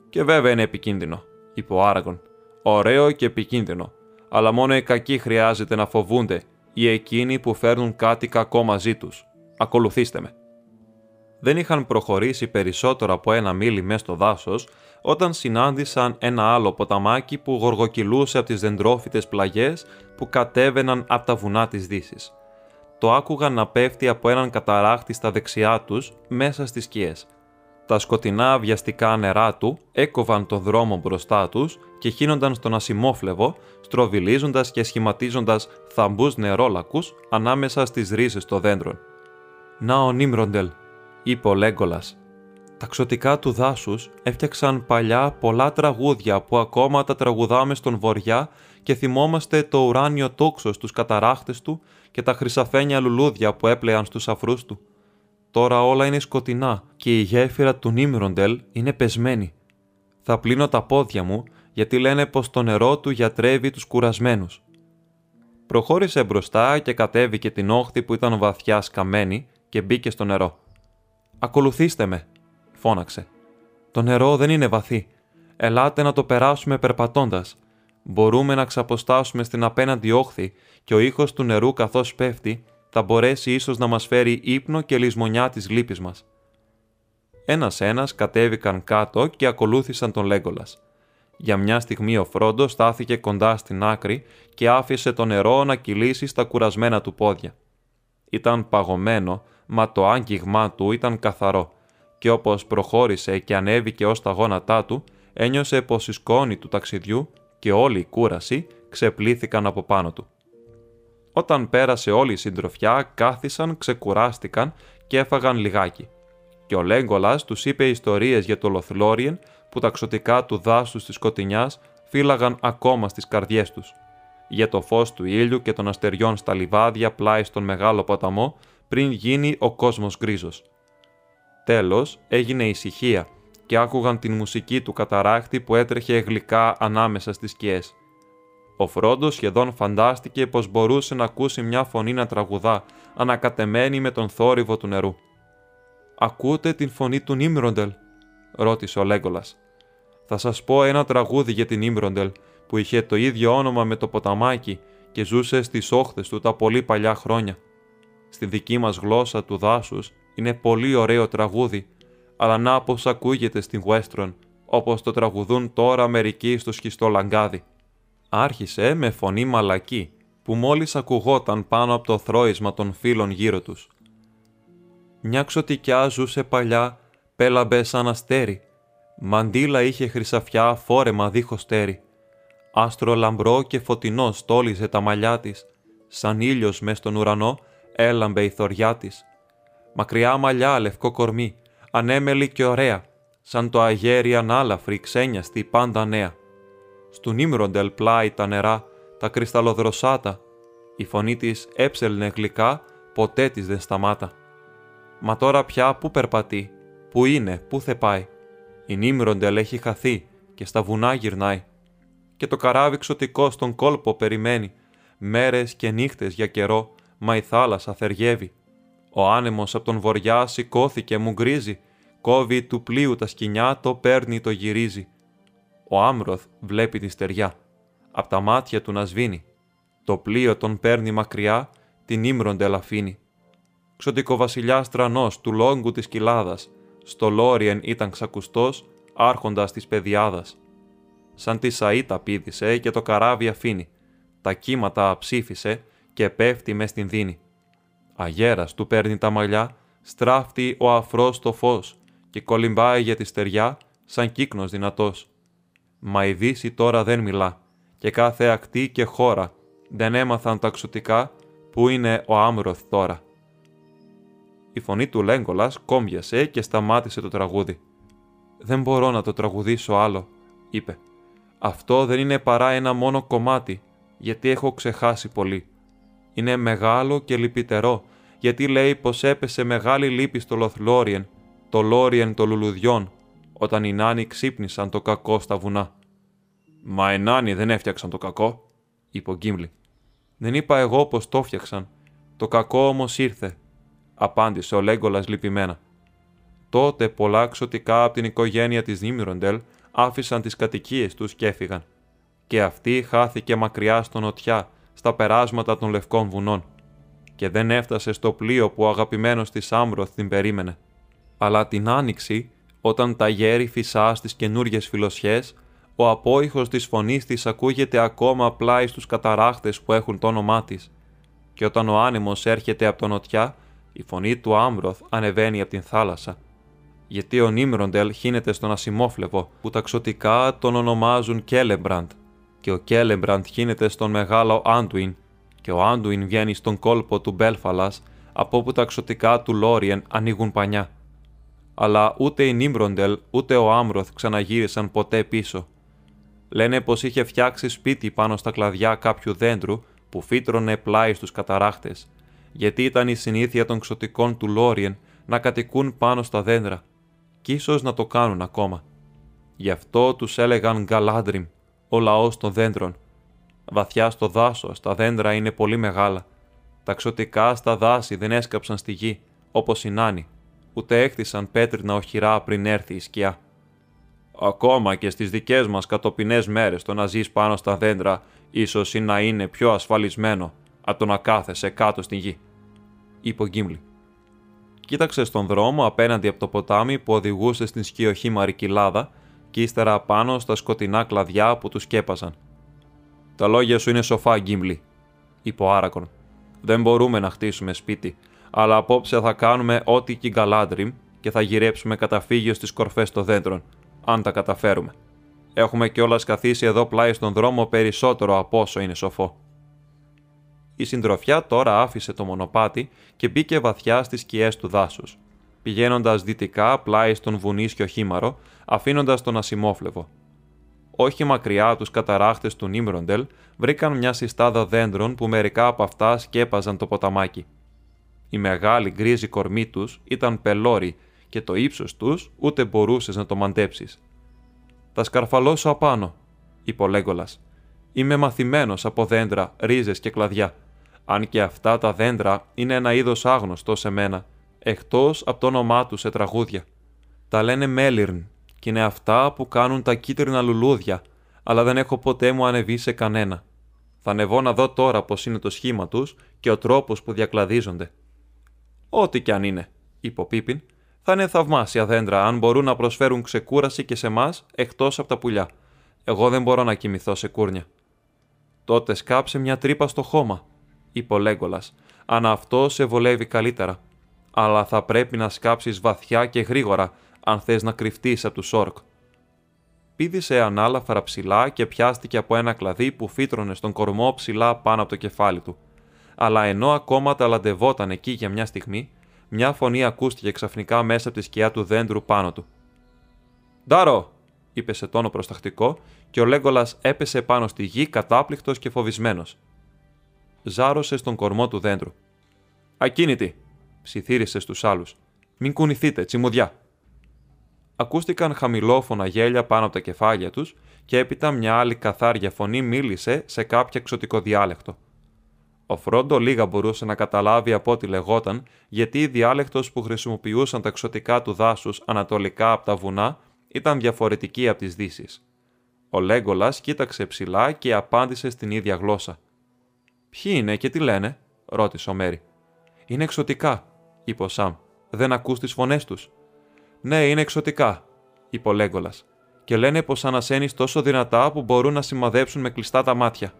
Και βέβαια είναι επικίνδυνο, είπε ο Άραγκον. Ωραίο και επικίνδυνο, αλλά μόνο οι κακοί χρειάζεται να φοβούνται ή εκείνοι που φέρνουν κάτι κακό μαζί τους. Ακολουθήστε με. Δεν είχαν προχωρήσει περισσότερο από ένα μίλι μέσα στο δάσος όταν συνάντησαν ένα άλλο ποταμάκι που γοργοκυλούσε από τις δεντρόφυτες πλαγιές που κατέβαιναν από τα βουνά της δύσης. Το άκουγαν να πέφτει από έναν καταράχτη στα δεξιά τους μέσα στις σκιές. Τα σκοτεινά βιαστικά νερά του έκοβαν τον δρόμο μπροστά τους και χύνονταν στον ασημόφλεβο, στροβιλίζοντας και σχηματίζοντας θαμπούς νερόλακους ανάμεσα στις ρίζες των δέντρων. «Να ο Νίμροντελ», είπε ο Λέγκολας. Τα ξωτικά του δάσους έφτιαξαν παλιά πολλά τραγούδια που ακόμα τα τραγουδάμε στον βοριά και θυμόμαστε το ουράνιο τόξο στους καταράχτες του και τα χρυσαφένια λουλούδια που έπλεαν στους αφρούς του. Τώρα όλα είναι σκοτεινά και η γέφυρα του Νίμροντελ είναι πεσμένη. Θα πλύνω τα πόδια μου γιατί λένε πως το νερό του γιατρεύει τους κουρασμένους. Προχώρησε μπροστά και κατέβηκε την όχθη που ήταν βαθιά σκαμμένη και μπήκε στο νερό. «Ακολουθήστε με», φώναξε. «Το νερό δεν είναι βαθύ. Ελάτε να το περάσουμε περπατώντας. Μπορούμε να ξαποστάσουμε στην απέναντι όχθη και ο ήχος του νερού καθώς πέφτει θα μπορέσει ίσως να μας φέρει ύπνο και λησμονιά της λύπης μας. Ένας-ένας κατέβηκαν κάτω και ακολούθησαν τον Λέγκολας. Για μια στιγμή ο Φρόντος στάθηκε κοντά στην άκρη και άφησε το νερό να κυλήσει στα κουρασμένα του πόδια. Ήταν παγωμένο, μα το άγγιγμά του ήταν καθαρό και όπως προχώρησε και ανέβηκε ως τα γόνατά του, ένιωσε πως η σκόνη του ταξιδιού και όλη η κούραση ξεπλήθηκαν από πάνω του. Όταν πέρασε όλη η συντροφιά, κάθισαν, ξεκουράστηκαν και έφαγαν λιγάκι. Και ο Λέγκολας τους είπε ιστορίες για το Λοθλόριεν που τα ξωτικά του δάσους της σκοτεινιάς φύλαγαν ακόμα στις καρδιές τους. Για το φως του ήλιου και των αστεριών στα λιβάδια πλάι στον μεγάλο ποταμό πριν γίνει ο κόσμος γκρίζος. Τέλος έγινε ησυχία και άκουγαν την μουσική του καταράκτη που έτρεχε γλυκά ανάμεσα στις σκιές. Ο Φρόντος σχεδόν φαντάστηκε πως μπορούσε να ακούσει μια φωνή να τραγουδά, ανακατεμένη με τον θόρυβο του νερού. «Ακούτε την φωνή του Νίμροντελ», ρώτησε ο Λέγκολας. «Θα σας πω ένα τραγούδι για την Νίμροντελ, που είχε το ίδιο όνομα με το ποταμάκι και ζούσε στις όχθες του τα πολύ παλιά χρόνια. Στη δική μας γλώσσα του δάσους είναι πολύ ωραίο τραγούδι, αλλά να πως ακούγεται στην Westron, όπως το τραγουδούν τώρα μερικοί στο σχιστό λαγκάδι. Άρχισε με φωνή μαλακή, που μόλις ακουγόταν πάνω από το θρόισμα των φίλων γύρω τους. Μια ξωτικιά ζούσε παλιά, πέλαμπε σαν αστέρι. Μαντίλα είχε χρυσαφιά φόρεμα δίχως τέρι. Άστρο λαμπρό και φωτεινό στόλιζε τα μαλλιά της. Σαν ήλιος μες στον ουρανό έλαμπε η θωριά της. Μακριά μαλλιά λευκό κορμί, ανέμελη και ωραία, σαν το αγέρι ανάλαφρη ξένιαστη πάντα νέα. Στου Νίμροντελ πλάι τα νερά, τα κρυσταλλοδροσάτα, η φωνή της έψελνε γλυκά, ποτέ της δεν σταμάτα. Μα τώρα πια πού περπατεί, πού είναι, πού θε πάει. Η Νίμροντελ έχει χαθεί και στα βουνά γυρνάει. Και το καράβι ξωτικό στον κόλπο περιμένει, μέρες και νύχτες για καιρό, μα η θάλασσα θεργεύει. Ο άνεμος από τον βοριά σηκώθηκε, μου γκρίζει, κόβει του πλοίου τα σκοινιά, το παίρνει, το γυρίζει. Ο Άμροθ βλέπει τη στεριά, απ' τα μάτια του να σβήνει. Το πλοίο τον παίρνει μακριά, την ύμροντελ αφήνει. Ξωτικοβασιλιά τρανός του λόγκου της κοιλάδας, στο Λόριεν ήταν ξακουστός, άρχοντας της παιδιάδας. Σαν τη σαΐτα πήδησε και το καράβι αφήνει, τα κύματα αψήφισε και πέφτει μες στην δίνη. Αγέρας του παίρνει τα μαλλιά, στράφτει ο αφρός το φως και κολυμπάει για τη στεριά σαν κύκνος δυνατός. Μα η Δύση τώρα δεν μιλά και κάθε ακτή και χώρα δεν έμαθαν τα ξωτικά που είναι ο Άμροθ τώρα. Η φωνή του Λέγκολας κόμπιασε και σταμάτησε το τραγούδι. «Δεν μπορώ να το τραγουδήσω άλλο», είπε. «Αυτό δεν είναι παρά ένα μόνο κομμάτι, γιατί έχω ξεχάσει πολύ. Είναι μεγάλο και λυπητερό, γιατί λέει πως έπεσε μεγάλη λύπη στο Λοθλόριεν, το Λόριεν των λουλουδιών, όταν οι νάνοι ξύπνησαν το κακό στα βουνά. Μα οι νάνοι δεν έφτιαξαν το κακό, είπε ο Γκίμλι. Δεν είπα εγώ πως το έφτιαξαν. Το κακό όμως ήρθε, απάντησε ο Λέγκολας λυπημένα. Τότε πολλά ξωτικά από την οικογένεια της Νίμιροντελ άφησαν τις κατοικίες τους και έφυγαν. Και αυτή χάθηκε μακριά στο νοτιά, στα περάσματα των λευκών βουνών. Και δεν έφτασε στο πλοίο που ο αγαπημένος της Άμπροθ την περίμενε. Αλλά την άνοιξη, όταν τα γέρι φυσάς στις καινούριε φιλοσιές, ο απόϊχος της φωνής της ακούγεται ακόμα πλάι στους καταράχτες που έχουν το όνομά της. Και όταν ο άνεμος έρχεται από τον νοτιά, η φωνή του Άμροθ ανεβαίνει από την θάλασσα. γιατί ο Νίμροντελ χύνεται στον ασημόφλεβο που τα ξωτικά τον ονομάζουν Κέλεμπραντ και ο Κέλεμπραντ χύνεται στον μεγάλο Άντουιν και ο Άντουιν βγαίνει στον κόλπο του Μπέλφαλας από όπου τα ξωτικά του Λόριεν ανοίγουν πανιά. Αλλά ούτε η Νίμροντελ ούτε ο Άμροθ ξαναγύρισαν ποτέ πίσω. Λένε πως είχε φτιάξει σπίτι πάνω στα κλαδιά κάποιου δέντρου που φύτρωνε πλάι στους καταράχτες, γιατί ήταν η συνήθεια των ξωτικών του Λόριεν να κατοικούν πάνω στα δέντρα και ίσως να το κάνουν ακόμα. Γι' αυτό τους έλεγαν Γκαλάντριμ, ο λαός των δέντρων. Βαθιά στο δάσος τα δέντρα είναι πολύ μεγάλα. Τα ξωτικά στα δάση δεν έσκαψαν στη γη, όπως οι νάνοι, ούτε έκτισαν πέτρινα οχυρά πριν έρθει η σκιά. Ακόμα και στις δικές μας κατοπινές μέρες το να ζεις πάνω στα δέντρα ίσως είναι να είναι πιο ασφαλισμένο από το να κάθεσαι κάτω στη γη, είπε ο Γκίμλι. Κοίταξε στον δρόμο απέναντι από το ποτάμι που οδηγούσε στην σκιοχήμαρη κοιλάδα και ύστερα πάνω στα σκοτεινά κλαδιά που τους σκέπαζαν. Τα λόγια σου είναι σοφά, Γκίμπλι, είπε ο Άρακον. Δεν μπορούμε να χτίσουμε σπίτι, αλλά απόψε θα κάνουμε ό,τι και Γκαλάντριμ και θα γυρέψουμε καταφύγιο στις κορφές των δέντρων, αν τα καταφέρουμε. Έχουμε κιόλας καθίσει εδώ πλάι στον δρόμο περισσότερο από όσο είναι σοφό. Η συντροφιά τώρα άφησε το μονοπάτι και μπήκε βαθιά στις σκιές του δάσους, πηγαίνοντας δυτικά πλάι στον βουνίσιο χήμαρο, αφήνοντας τον ασημόφλεβο. Όχι μακριά τους καταράχτες του Νίμροντελ βρήκαν μια συστάδα δέντρων που μερικά από αυτά σκέπαζαν το ποταμάκι. Η μεγάλη γκρίζη κορμή τους ήταν πελώρη και το ύψος τους ούτε μπορούσες να το μαντέψεις. «Θα σκαρφαλώσω απάνω», είπε ο Λέγκολας. «Είμαι μαθημένος από δέντρα, ρίζες και κλαδιά αν και αυτά τα δέντρα είναι ένα είδος άγνωστο σε μένα, εκτός από το όνομά τους σε τραγούδια. Τα λένε Μέλιρν και είναι αυτά που κάνουν τα κίτρινα λουλούδια, αλλά δεν έχω ποτέ μου ανεβεί σε κανένα. Θα ανεβώ να δω τώρα πώς είναι το σχήμα τους και ο τρόπος που διακλαδίζονται. Ό,τι κι αν είναι, είπε ο Πίπιν, θα είναι θαυμάσια δέντρα αν μπορούν να προσφέρουν ξεκούραση και σε εμά εκτός από τα πουλιά. Εγώ δεν μπορώ να κοιμηθώ σε κούρνια. Τότε σκάψε μια τρύπα στο χώμα, είπε ο Λέγκολας, αν αυτό σε βολεύει καλύτερα. Αλλά θα πρέπει να σκάψεις βαθιά και γρήγορα, αν θες να κρυφτείς από τους όρκ. Πήδησε ανάλαφρα ψηλά και πιάστηκε από ένα κλαδί που φύτρωνε στον κορμό ψηλά πάνω από το κεφάλι του. Αλλά ενώ ακόμα ταλαντευόταν εκεί για μια στιγμή, μια φωνή ακούστηκε ξαφνικά μέσα από τη σκιά του δέντρου πάνω του. Ντάρο! είπε σε τόνο προστακτικό και ο Λέγκολας έπεσε πάνω στη γη κατάπληκτος και φοβισμένος ζάρωσε στον κορμό του δέντρου. Ακίνητη, ψιθύρισε στους άλλους. Μην κουνηθείτε, τσιμουδιά. Ακούστηκαν χαμηλόφωνα γέλια πάνω από τα κεφάλια τους και έπειτα μια άλλη καθάρια φωνή μίλησε σε κάποια εξωτικό διάλεκτο. Ο Φρόντο λίγα μπορούσε να καταλάβει από ό,τι λεγόταν, γιατί η διάλεκτος που χρησιμοποιούσαν τα εξωτικά του δάσους ανατολικά από τα βουνά ήταν διαφορετική από τις δύσεις. Ο Λέγκολας κοίταξε ψηλά και απάντησε στην ίδια γλώσσα. Ποιοι είναι και τι λένε, ρώτησε ο Μέρι. Είναι εξωτικά, είπε ο Σαμ. Δεν ακούς τις φωνές τους. Ναι, είναι εξωτικά, είπε ο Λέγκολας. Και λένε πως ανασένεις τόσο δυνατά που μπορούν να σημαδέψουν με κλειστά τα μάτια.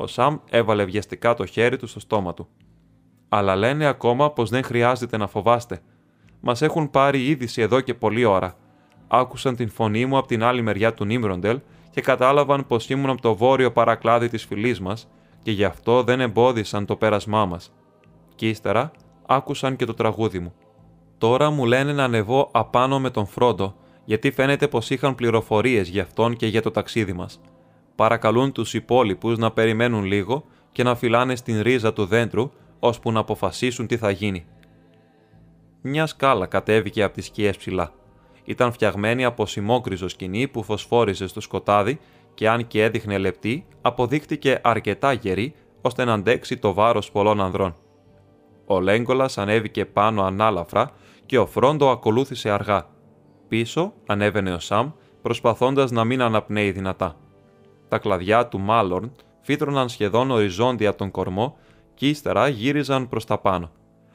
Ο Σαμ έβαλε βιαστικά το χέρι του στο στόμα του. Αλλά λένε ακόμα πως δεν χρειάζεται να φοβάστε. Μας έχουν πάρει είδηση εδώ και πολλή ώρα. Άκουσαν την φωνή μου από την άλλη μεριά του Νίμροντελ και κατάλαβαν πως ήμουν από το βόρειο παρακλάδι της φυλής μας και γι' αυτό δεν εμπόδισαν το πέρασμά μας. Κι ύστερα άκουσαν και το τραγούδι μου. Τώρα μου λένε να ανεβώ απάνω με τον Φρόντο, γιατί φαίνεται πως είχαν πληροφορίες για αυτόν και για το ταξίδι μας. Παρακαλούν τους υπόλοιπους να περιμένουν λίγο και να φυλάνε στην ρίζα του δέντρου, ώσπου να αποφασίσουν τι θα γίνει. Μια σκάλα κατέβηκε από τις σκιές ψηλά. Ήταν φτιαγμένη από σημόκριζο σκηνή που φωσφόριζε στο σκοτάδι και αν και έδειχνε λεπτή, αποδείχτηκε αρκετά γερή ώστε να αντέξει το βάρος πολλών ανδρών. Ο Λέγκολας ανέβηκε πάνω ανάλαφρα και ο Φρόντο ακολούθησε αργά. Πίσω ανέβαινε ο Σαμ, προσπαθώντας να μην αναπνέει δυνατά. Τα κλαδιά του Μάλορν φύτρωναν σχεδόν οριζόντια τον κορμό και ύστερα γύριζαν προς τα πάνω.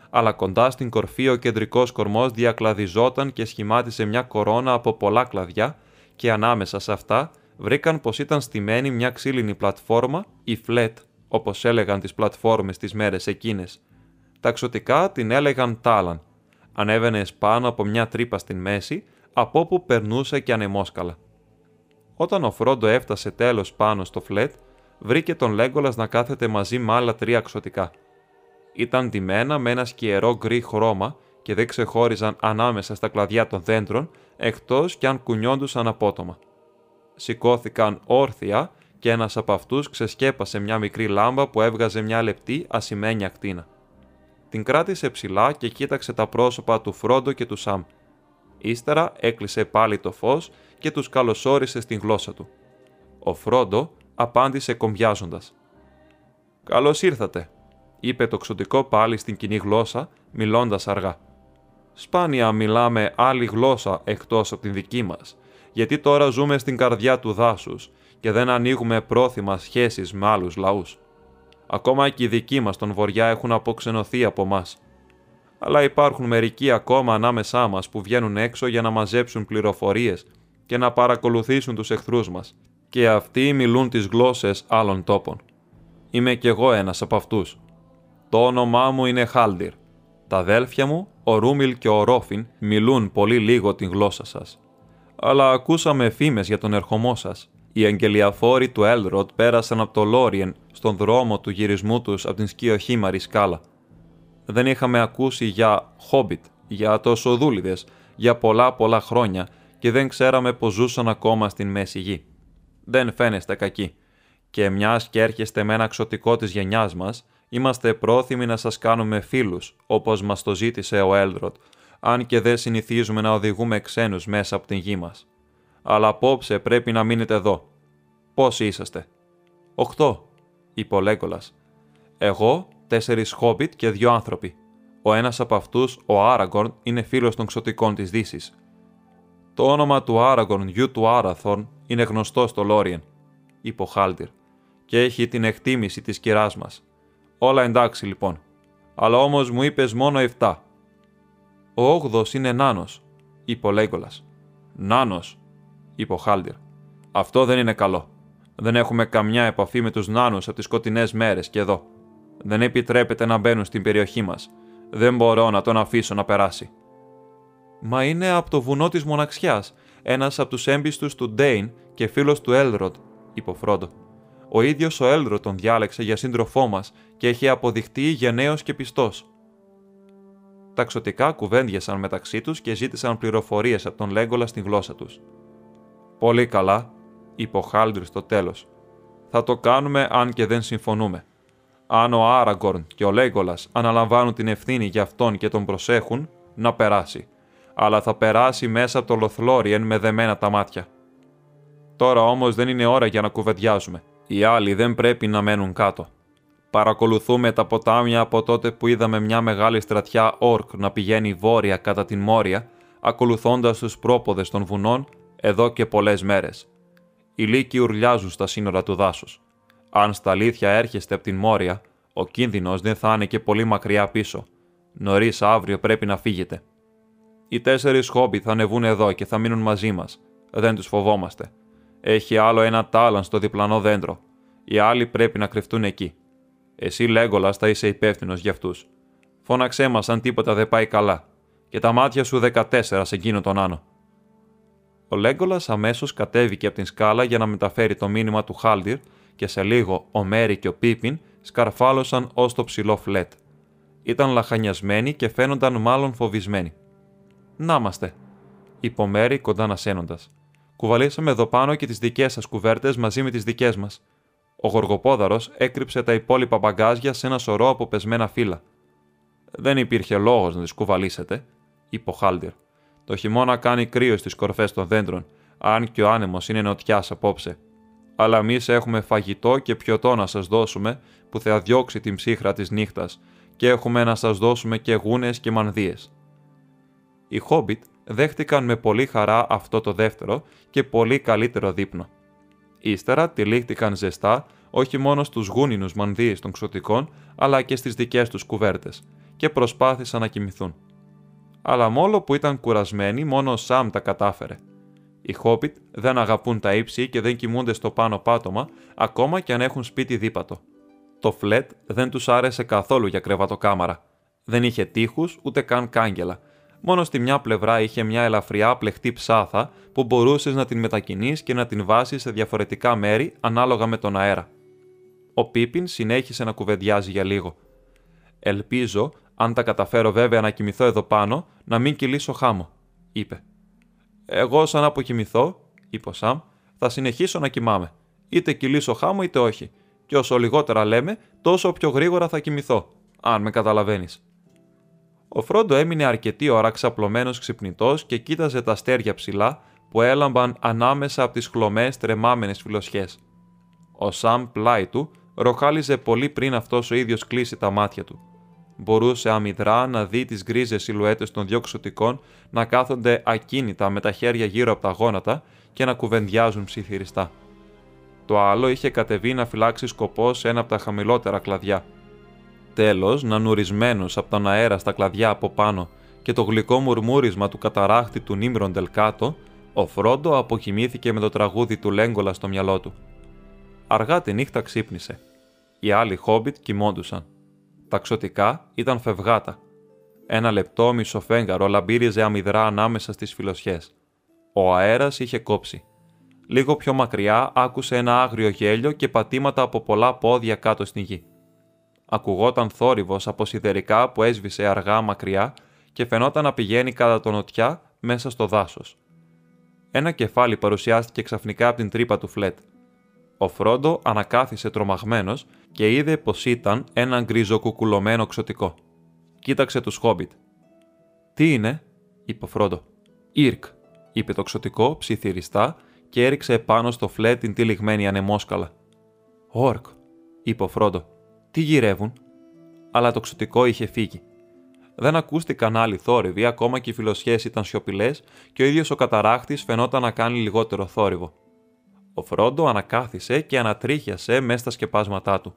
Αλλά κοντά στην κορφή ο κεντρικός κορμός διακλαδιζόταν και σχημάτισε μια κορώνα από πολλά κλαδιά και ανάμεσα σε αυτά βρήκαν πως ήταν στημένη μια ξύλινη πλατφόρμα, η φλέτ, όπως έλεγαν τις πλατφόρμες τις μέρες εκείνες. Τα ξωτικά την έλεγαν τάλαν, Ανέβαινε πάνω από μια τρύπα στην μέση, από όπου περνούσε και ανεμόσκαλα. Όταν ο Φρόντο έφτασε τέλος πάνω στο φλετ, βρήκε τον Λέγκολας να κάθεται μαζί με άλλα τρία ξωτικά. Ήταν ντυμένα με ένα σκιερό γκρι χρώμα και δεν ξεχώριζαν ανάμεσα στα κλαδιά των δέντρων, εκτός κι αν κουνιόντουσαν απότομα. Σηκώθηκαν όρθια και ένας από αυτούς ξεσκέπασε μια μικρή λάμπα που έβγαζε μια λεπτή ασημένια ακτίνα. Την κράτησε ψηλά και κοίταξε τα πρόσωπα του Φρόντο και του Σαμ. Ύστερα έκλεισε πάλι το φως και τους καλωσόρισε στην γλώσσα του. Ο Φρόντο απάντησε κομπιάζοντας. «Καλώς ήρθατε», είπε το ξωτικό πάλι στην κοινή γλώσσα, μιλώντας αργά. «Σπάνια μιλάμε άλλη γλώσσα εκτός από την δική μας, γιατί τώρα ζούμε στην καρδιά του δάσους και δεν ανοίγουμε πρόθυμα σχέσεις με άλλους λαούς. Ακόμα και οι δικοί μας των βοριά έχουν αποξενωθεί από μας. Αλλά υπάρχουν μερικοί ακόμα ανάμεσά μας που βγαίνουν έξω για να μαζέψουν πληροφορίες και να παρακολουθήσουν τους εχθρούς μας και αυτοί μιλούν τις γλώσσες άλλων τόπων. Είμαι κι εγώ ένας από αυτούς. Το όνομά μου είναι Χάλντιρ. Τα αδέλφια μου, ο Ρούμιλ και ο Ρόφιν, μιλούν πολύ λίγο την γλώσσα σας. Αλλά ακούσαμε φήμες για τον ερχομό σας. Οι αγγελιαφόροι του Έλροτ πέρασαν από το Λόριεν στον δρόμο του γυρισμού τους από την σκιοχήμαρη σκάλα. Δεν είχαμε ακούσει για Χόμπιτ, για τοσοδούλιδες, για πολλά πολλά χρόνια και δεν ξέραμε πως ζούσαν ακόμα στην Μέση Γη δεν φαίνεστε κακοί. Και μιας και έρχεστε με ένα ξωτικό της γενιάς μας, είμαστε πρόθυμοι να σας κάνουμε φίλους, όπως μας το ζήτησε ο Έλδροτ, αν και δεν συνηθίζουμε να οδηγούμε ξένους μέσα από την γη μας. Αλλά απόψε πρέπει να μείνετε εδώ. Πόσοι είσαστε, Οχτώ, είπε ο Λέγκολα. Εγώ, τέσσερις χόμπιτ και δύο άνθρωποι. Ο ένας από αυτούς, ο Άραγκορν, είναι φίλος των ξωτικών της Δύσης. Το όνομα του Άραγκορν, γιου του Άραθορν, είναι γνωστό στο Λόριεν, είπε ο Χάλτιρ, και έχει την εκτίμηση της κυράς μας. Όλα εντάξει λοιπόν. Αλλά όμως μου είπες μόνο 7. Ο όγδος είναι νάνος, είπε ο Λέγκολας. Νάνος, είπε ο Χάλτιρ. Αυτό δεν είναι καλό. Δεν έχουμε καμιά επαφή με τους νάνους από τις σκοτεινές μέρες και εδώ. Δεν επιτρέπεται να μπαίνουν στην περιοχή μας. Δεν μπορώ να τον αφήσω να περάσει. Μα είναι από το βουνό της μοναξιάς, ένας από τους έμπιστους του Ντέιν και φίλος του Έλροντ, είπε ο Φρόντο. Ο ίδιος ο Έλροντ τον διάλεξε για σύντροφό μας και έχει αποδειχτεί γενναίος και πιστός. Τα ξωτικά κουβέντιασαν μεταξύ τους και ζήτησαν πληροφορίες από τον Λέγκολα στην γλώσσα τους. Πολύ καλά, είπε ο Χάλντρ στο τέλος. Θα το κάνουμε αν και δεν συμφωνούμε. Αν ο Άραγκορν και ο Λέγκολας αναλαμβάνουν την ευθύνη για αυτόν και τον προσέχουν, να περάσει αλλά θα περάσει μέσα από το Λοθλόριεν με δεμένα τα μάτια. Τώρα όμως δεν είναι ώρα για να κουβεντιάζουμε. Οι άλλοι δεν πρέπει να μένουν κάτω. Παρακολουθούμε τα ποτάμια από τότε που είδαμε μια μεγάλη στρατιά όρκ να πηγαίνει βόρεια κατά την Μόρια, ακολουθώντας τους πρόποδες των βουνών εδώ και πολλές μέρες. Οι λύκοι ουρλιάζουν στα σύνορα του δάσους. Αν στα αλήθεια έρχεστε από την Μόρια, ο κίνδυνος δεν θα είναι και πολύ μακριά πίσω. Νωρίς αύριο πρέπει να φύγετε. Οι τέσσερις χόμπι θα ανεβούν εδώ και θα μείνουν μαζί μας. Δεν τους φοβόμαστε. Έχει άλλο ένα τάλαν στο διπλανό δέντρο. Οι άλλοι πρέπει να κρυφτούν εκεί. Εσύ, Λέγκολας, θα είσαι υπεύθυνος για αυτούς. Φώναξέ μας αν τίποτα δεν πάει καλά. Και τα μάτια σου 14 σε εκείνο τον άνω. Ο Λέγκολας αμέσως κατέβηκε από την σκάλα για να μεταφέρει το μήνυμα του Χάλντιρ και σε λίγο ο Μέρι και ο Πίπιν σκαρφάλωσαν ως το ψηλό φλετ. Ήταν λαχανιασμένοι και φαίνονταν μάλλον φοβισμένοι. Να είμαστε, είπε ο Μέρι κοντά ανασένοντα. Κουβαλήσαμε εδώ πάνω και τις δικές σας κουβέρτες μαζί με τις δικές μας. Ο Γοργοπόδαρος έκρυψε τα υπόλοιπα μπαγκάζια σε ένα σωρό από πεσμένα φύλλα. Δεν υπήρχε λόγος να τις κουβαλήσετε, είπε ο Χάλντιρ. Το χειμώνα κάνει κρύο στις κορφές των δέντρων, αν και ο άνεμος είναι νοτιάς απόψε. Αλλά εμείς έχουμε φαγητό και πιωτό να σας δώσουμε που θα διώξει την ψύχρα της νύχτας, και έχουμε να σας δώσουμε και γούνες και μανδύες οι Χόμπιτ δέχτηκαν με πολύ χαρά αυτό το δεύτερο και πολύ καλύτερο δείπνο. Ύστερα τυλίχτηκαν ζεστά όχι μόνο στους γούνινους μανδύες των ξωτικών, αλλά και στις δικές τους κουβέρτες και προσπάθησαν να κοιμηθούν. Αλλά μόλο που ήταν κουρασμένοι, μόνο ο Σαμ τα κατάφερε. Οι Χόμπιτ δεν αγαπούν τα ύψη και δεν κοιμούνται στο πάνω πάτωμα, ακόμα και αν έχουν σπίτι δίπατο. Το φλετ δεν τους άρεσε καθόλου για κρεβατοκάμαρα. Δεν είχε τείχους ούτε καν κάγκελα Μόνο στη μια πλευρά είχε μια ελαφριά πλεχτή ψάθα που μπορούσες να την μετακινείς και να την βάσεις σε διαφορετικά μέρη ανάλογα με τον αέρα. Ο Πίπιν συνέχισε να κουβεντιάζει για λίγο. Ελπίζω, αν τα καταφέρω βέβαια να κοιμηθώ εδώ πάνω, να μην κυλήσω χάμω, είπε. Εγώ, σαν αποκοιμηθώ, είπε ο Σαμ, θα συνεχίσω να κοιμάμαι. Είτε κυλήσω χάμω είτε όχι. Και όσο λιγότερα λέμε, τόσο πιο γρήγορα θα κοιμηθώ, αν με καταλαβαίνεις. Ο Φρόντο έμεινε αρκετή ώρα ξαπλωμένος ξυπνητός και κοίταζε τα αστέρια ψηλά που έλαμπαν ανάμεσα από τις χλωμές τρεμάμενες φιλοσιέ. Ο Σαμ πλάι του ροχάλιζε πολύ πριν αυτός ο ίδιος κλείσει τα μάτια του. Μπορούσε αμυδρά να δει τις γκρίζες σιλουέτες των δυο ξωτικών να κάθονται ακίνητα με τα χέρια γύρω από τα γόνατα και να κουβεντιάζουν ψιθυριστά. Το άλλο είχε κατεβεί να φυλάξει σκοπός σε ένα από τα χαμηλότερα κλαδιά. Τέλος, νανουρισμένος από τον αέρα στα κλαδιά από πάνω και το γλυκό μουρμούρισμα του καταράχτη του Νίμροντελ κάτω, ο Φρόντο αποκοιμήθηκε με το τραγούδι του Λέγκολα στο μυαλό του. Αργά τη νύχτα ξύπνησε. Οι άλλοι χόμπιτ κοιμόντουσαν. Τα ξωτικά ήταν φευγάτα. Ένα λεπτό μισοφέγγαρο λαμπύριζε αμυδρά ανάμεσα στις φιλοσιές. Ο αέρας είχε κόψει. Λίγο πιο μακριά άκουσε ένα άγριο γέλιο και πατήματα από πολλά πόδια κάτω στην γη. Ακουγόταν θόρυβος από σιδερικά που έσβησε αργά μακριά και φαινόταν να πηγαίνει κατά τον νοτιά μέσα στο δάσος. Ένα κεφάλι παρουσιάστηκε ξαφνικά από την τρύπα του φλετ. Ο Φρόντο ανακάθισε τρομαγμένος και είδε πως ήταν ένα γκριζοκουκουλωμένο ξωτικό. Κοίταξε τους Χόμπιτ. Τι είναι, είπε ο Φρόντο. Ήρκ, είπε το ξωτικό ψιθυριστά και έριξε επάνω στο φλετ την τυλιγμένη ανεμόσκαλα. Όρκ, είπε ο Φρόντο. Τι γυρεύουν; Αλλά το ξωτικό είχε φύγει. Δεν ακούστηκαν άλλοι θόρυβοι, ακόμα και οι φιλοσιέ ήταν σιωπηλές και ο ίδιος ο καταράχτης φαινόταν να κάνει λιγότερο θόρυβο. Ο Φρόντο ανακάθισε και ανατρίχιασε μέσα στα σκεπάσματά του.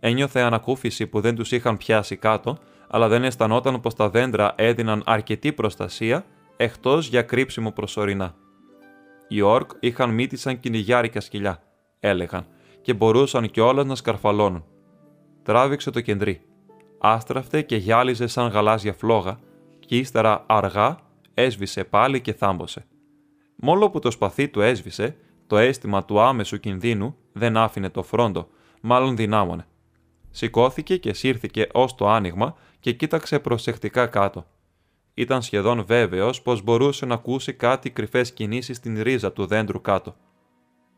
Ένιωθε ανακούφιση που δεν τους είχαν πιάσει κάτω, αλλά δεν αισθανόταν πως τα δέντρα έδιναν αρκετή προστασία εκτός για κρύψιμο προσωρινά. Οι όρκ είχαν μύτη σαν κυνηγιάρικα σκυλιά, έλεγαν, και μπορούσαν κιόλας να σκαρφαλώνουν. Τράβηξε το κεντρί. Άστραφτε και γυάλιζε σαν γαλάζια φλόγα, και ύστερα αργά έσβησε πάλι και θάμπωσε. Μόλο που το σπαθί του έσβησε, το αίσθημα του άμεσου κινδύνου δεν άφηνε το φρόντο, μάλλον δυνάμωνε. Σηκώθηκε και σύρθηκε ως το άνοιγμα και κοίταξε προσεκτικά κάτω. Ήταν σχεδόν βέβαιος πως μπορούσε να ακούσει κάτι κρυφές κινήσεις στην ρίζα του δέντρου κάτω.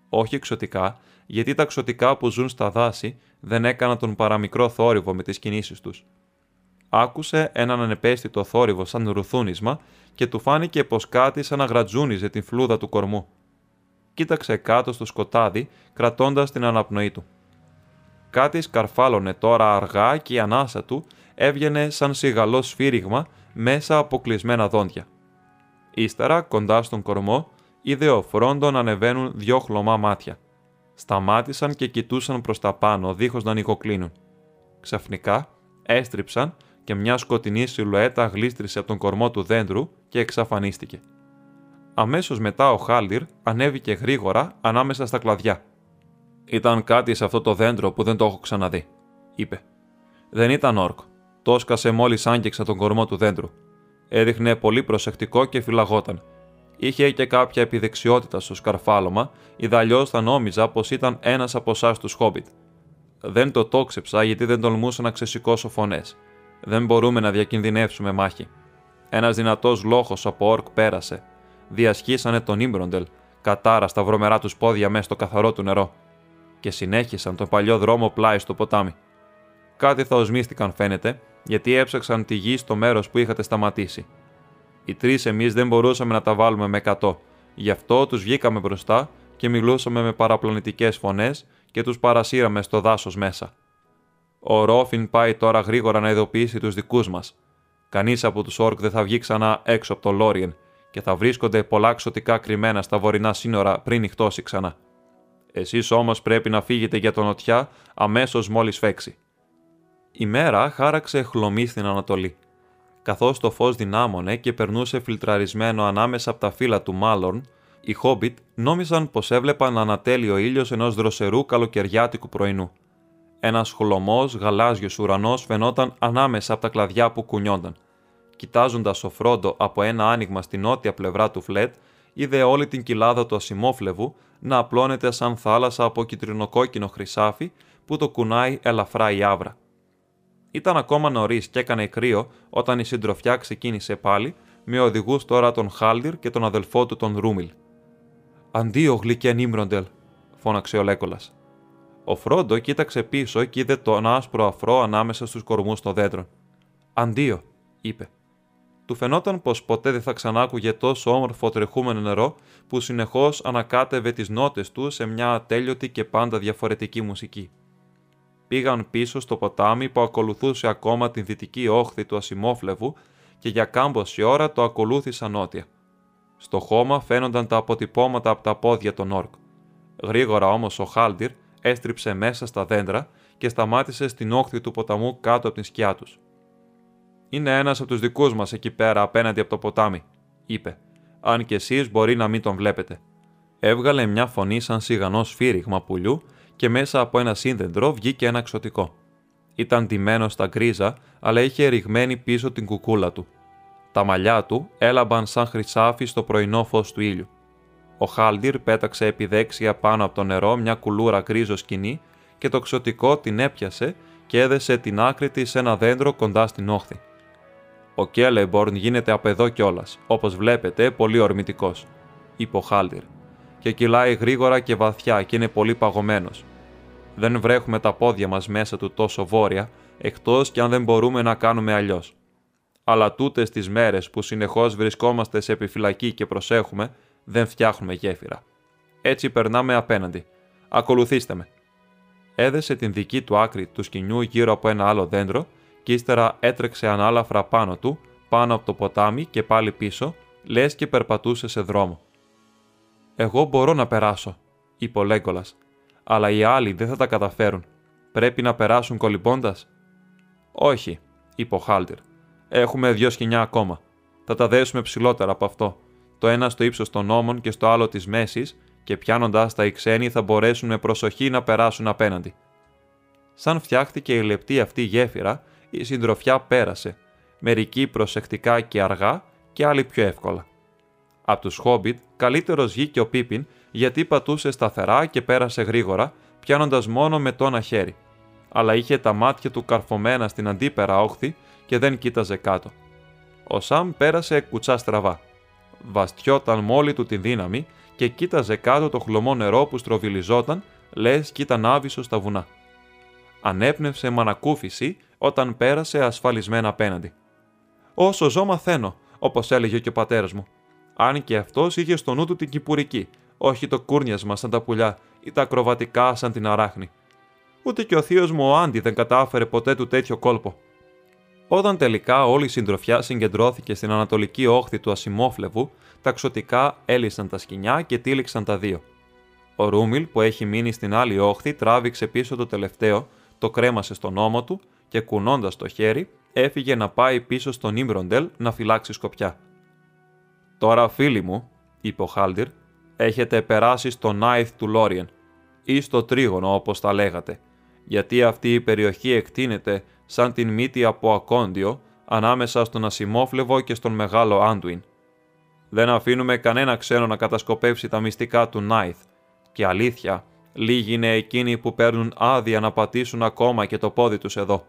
Όχι εξωτικά, γιατί τα ξωτικά που ζουν στα δάση δεν έκαναν τον παραμικρό θόρυβο με τις κινήσεις τους. Άκουσε έναν ανεπαίσθητο θόρυβο σαν ρουθούνισμα και του φάνηκε πως κάτι σαν να γρατζούνιζε την φλούδα του κορμού κοίταξε κάτω στο σκοτάδι, κρατώντας την αναπνοή του. Κάτι σκαρφάλωνε τώρα αργά και η ανάσα του έβγαινε σαν σιγαλό σφύριγμα μέσα από κλεισμένα δόντια. Ύστερα, κοντά στον κορμό, είδε ο φρόντο να ανεβαίνουν δυο χλωμά μάτια. Σταμάτησαν και κοιτούσαν προς τα πάνω, δίχως να νοικοκλίνουν. Ξαφνικά, έστριψαν και μια σκοτεινή σιλουέτα γλίστρησε από τον κορμό του δέντρου και εξαφανίστηκε. Αμέσως μετά ο Χάλιρ ανέβηκε γρήγορα ανάμεσα στα κλαδιά. Ήταν κάτι σε αυτό το δέντρο που δεν το έχω ξαναδεί, είπε. Δεν ήταν όρκ. Το έσκασε μόλις άγγιξα τον κορμό του δέντρου. Έδειχνε πολύ προσεκτικό και φυλαγόταν. Είχε και κάποια επιδεξιότητα στο σκαρφάλωμα, ιδαλλιώ θα νόμιζα πως ήταν ένας από εσάς τους Χόμπιτ. Δεν το τόξεψα γιατί δεν τολμούσα να ξεσηκώσω φωνές. Δεν μπορούμε να διακινδυνεύσουμε μάχη. Ένας δυνατός λόγο από όρκ πέρασε, διασχίσανε τον Ήμπροντελ, κατάρα στα βρωμερά τους πόδια μέσα στο καθαρό του νερό, και συνέχισαν τον παλιό δρόμο πλάι στο ποτάμι. Κάτι θα οσμίστηκαν φαίνεται, γιατί έψαξαν τη γη στο μέρος που είχατε σταματήσει. Οι τρεις εμείς δεν μπορούσαμε να τα βάλουμε με εκατό, γι' αυτό τους βγήκαμε μπροστά και μιλούσαμε με παραπλανητικές φωνές και τους παρασύραμε στο δάσος μέσα. Ο Ρόφιν πάει τώρα γρήγορα να ειδοποιήσει τους δικούς μας. Κανείς από τους Όρκ δεν θα βγει ξανά έξω από το Λόριεν και θα βρίσκονται πολλά ξωτικά κρυμμένα στα βορεινά σύνορα πριν νυχτώσει ξανά. Εσείς όμως πρέπει να φύγετε για τον νοτιά αμέσως μόλις φέξει. Η μέρα χάραξε χλωμή στην Ανατολή. Καθώς το φως δυνάμωνε και περνούσε φιλτραρισμένο ανάμεσα από τα φύλλα του Μάλλον, οι Χόμπιτ νόμιζαν πως έβλεπαν ανατέλει ο ήλιος ενός δροσερού καλοκαιριάτικου πρωινού. Ένας χλωμός γαλάζιος ουρανός φαινόταν ανάμεσα από τα κλαδιά που κουνιόνταν Κοιτάζοντας ο Φρόντο από ένα άνοιγμα στη νότια πλευρά του φλετ, είδε όλη την κοιλάδα του ασημόφλεβου να απλώνεται σαν θάλασσα από κυτρινοκόκκινο χρυσάφι που το κουνάει ελαφρά η άβρα. Ήταν ακόμα νωρίς και έκανε κρύο όταν η συντροφιά ξεκίνησε πάλι, με οδηγούς τώρα τον Χάλντιρ και τον αδελφό του τον Ρούμιλ. Αντίο, γλυκέ Νίμροντελ, φώναξε ο Λέκολας. Ο Φρόντο κοίταξε πίσω και είδε τον άσπρο αφρό ανάμεσα στους κορμούς των δέντρων. Αντίο, είπε. Του φαινόταν πως ποτέ δεν θα ξανάκουγε τόσο όμορφο τρεχούμενο νερό που συνεχώς ανακάτευε τις νότες του σε μια ατέλειωτη και πάντα διαφορετική μουσική. Πήγαν πίσω στο ποτάμι που ακολουθούσε ακόμα την δυτική όχθη του ασημόφλεβου και για κάμποση ώρα το ακολούθησαν νότια. Στο χώμα φαίνονταν τα αποτυπώματα από τα πόδια των όρκ. Γρήγορα όμως ο Χάλντιρ έστριψε μέσα στα δέντρα και σταμάτησε στην όχθη του ποταμού κάτω από την σκιά τους. Είναι ένας από τους δικούς μας εκεί πέρα απέναντι από το ποτάμι, είπε, αν και εσείς μπορεί να μην τον βλέπετε. Έβγαλε μια φωνή σαν σιγανό σφύριγμα πουλιού και μέσα από ένα σύνδεντρο βγήκε ένα ξωτικό. Ήταν τιμένο στα γκρίζα, αλλά είχε ρηγμένη πίσω την κουκούλα του. Τα μαλλιά του έλαμπαν σαν χρυσάφι στο πρωινό φως του ήλιου. Ο Χάλντιρ πέταξε επιδέξια πάνω από το νερό μια κουλούρα γκρίζο σκηνή και το ξωτικό την έπιασε και έδεσε την άκρη της σε ένα δέντρο κοντά στην όχθη. Ο Κέλεμπορν γίνεται από εδώ κιόλας, όπως βλέπετε, πολύ ορμητικός, είπε ο Χάλντιρ, και κυλάει γρήγορα και βαθιά και είναι πολύ παγωμένος. Δεν βρέχουμε τα πόδια μας μέσα του τόσο βόρεια, εκτός κι αν δεν μπορούμε να κάνουμε αλλιώς. Αλλά τούτες τις μέρες που συνεχώς βρισκόμαστε σε επιφυλακή και προσέχουμε, δεν φτιάχνουμε γέφυρα. Έτσι περνάμε απέναντι. Ακολουθήστε με. Έδεσε την δική του άκρη του σκηνιού γύρω από ένα άλλο δέντρο και ύστερα έτρεξε ανάλαφρα πάνω του, πάνω από το ποτάμι και πάλι πίσω, λες και περπατούσε σε δρόμο. «Εγώ μπορώ να περάσω», είπε ο Λέγκολας, «αλλά οι άλλοι δεν θα τα καταφέρουν. Πρέπει να περάσουν κολυμπώντας». «Όχι», είπε ο Χάλτιρ. «Έχουμε δυο σκηνιά ακόμα. Θα τα δέσουμε ψηλότερα από αυτό. Το ένα στο ύψος των ώμων και στο άλλο της μέσης, και πιάνοντα τα οι ξένοι θα μπορέσουν με προσοχή να περάσουν απέναντι. Σαν φτιάχτηκε η λεπτή αυτή γέφυρα, η συντροφιά πέρασε, μερικοί προσεκτικά και αργά και άλλοι πιο εύκολα. Από τους Χόμπιτ, καλύτερος βγήκε ο Πίπιν γιατί πατούσε σταθερά και πέρασε γρήγορα, πιάνοντας μόνο με το ένα χέρι. Αλλά είχε τα μάτια του καρφωμένα στην αντίπερα όχθη και δεν κοίταζε κάτω. Ο Σαμ πέρασε κουτσά στραβά. Βαστιόταν μόλι του τη δύναμη και κοίταζε κάτω το χλωμό νερό που στροβιλιζόταν, λες κι ήταν άβυσο στα βουνά. Ανέπνευσε με ανακούφιση όταν πέρασε ασφαλισμένα απέναντι. Όσο ζω μαθαίνω, όπως έλεγε και ο πατέρας μου. Αν και αυτός είχε στο νου του την κυπουρική, όχι το κούρνιασμα σαν τα πουλιά ή τα ακροβατικά σαν την αράχνη. Ούτε και ο θείος μου ο Άντι δεν κατάφερε ποτέ του τέτοιο κόλπο. Όταν τελικά όλη η συντροφιά συγκεντρώθηκε στην ανατολική όχθη του ασημόφλεβου, τα ξωτικά έλυσαν τα σκηνιά και τύλιξαν τα δύο. Ο Ρούμιλ, που έχει μείνει στην άλλη όχθη, τράβηξε πίσω το τελευταίο, το κρέμασε στον ώμο του και κουνώντας το χέρι, έφυγε να πάει πίσω στον Ήμπροντελ να φυλάξει σκοπιά. Τώρα, φίλοι μου, είπε ο Χάλντιρ, έχετε περάσει στο Νάιθ του Λόριεν ή στο τρίγωνο όπως τα λέγατε, γιατί αυτή η περιοχή εκτείνεται σαν την μύτη από ακόντιο ανάμεσα στον Ασημόφλεβο και στον Μεγάλο Άντουιν. Δεν αφήνουμε κανένα ξένο να κατασκοπεύσει τα μυστικά του Νάιθ και αλήθεια, λίγοι είναι εκείνοι που παίρνουν άδεια να πατήσουν ακόμα και το πόδι τους εδώ.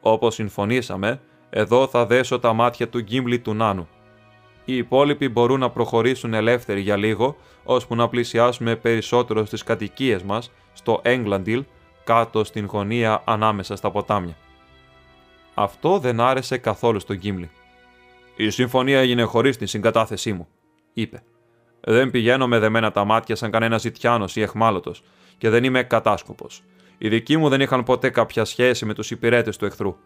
Όπως συμφωνήσαμε, εδώ θα δέσω τα μάτια του γκίμπλι του Νάνου. Οι υπόλοιποι μπορούν να προχωρήσουν ελεύθεροι για λίγο, ώσπου να πλησιάσουμε περισσότερο στις κατοικίες μας, στο Έγκλαντιλ, κάτω στην γωνία ανάμεσα στα ποτάμια. Αυτό δεν άρεσε καθόλου στον Γκίμλι. Η συμφωνία έγινε χωρίς την συγκατάθεσή μου, είπε. Δεν πηγαίνω με δεμένα τα μάτια σαν κανένα ζητιάνος ή εχμάλωτος και δεν είμαι κατάσκοπος. Οι δικοί μου δεν είχαν ποτέ κάποια σχέση με τους υπηρέτες του εχθρού.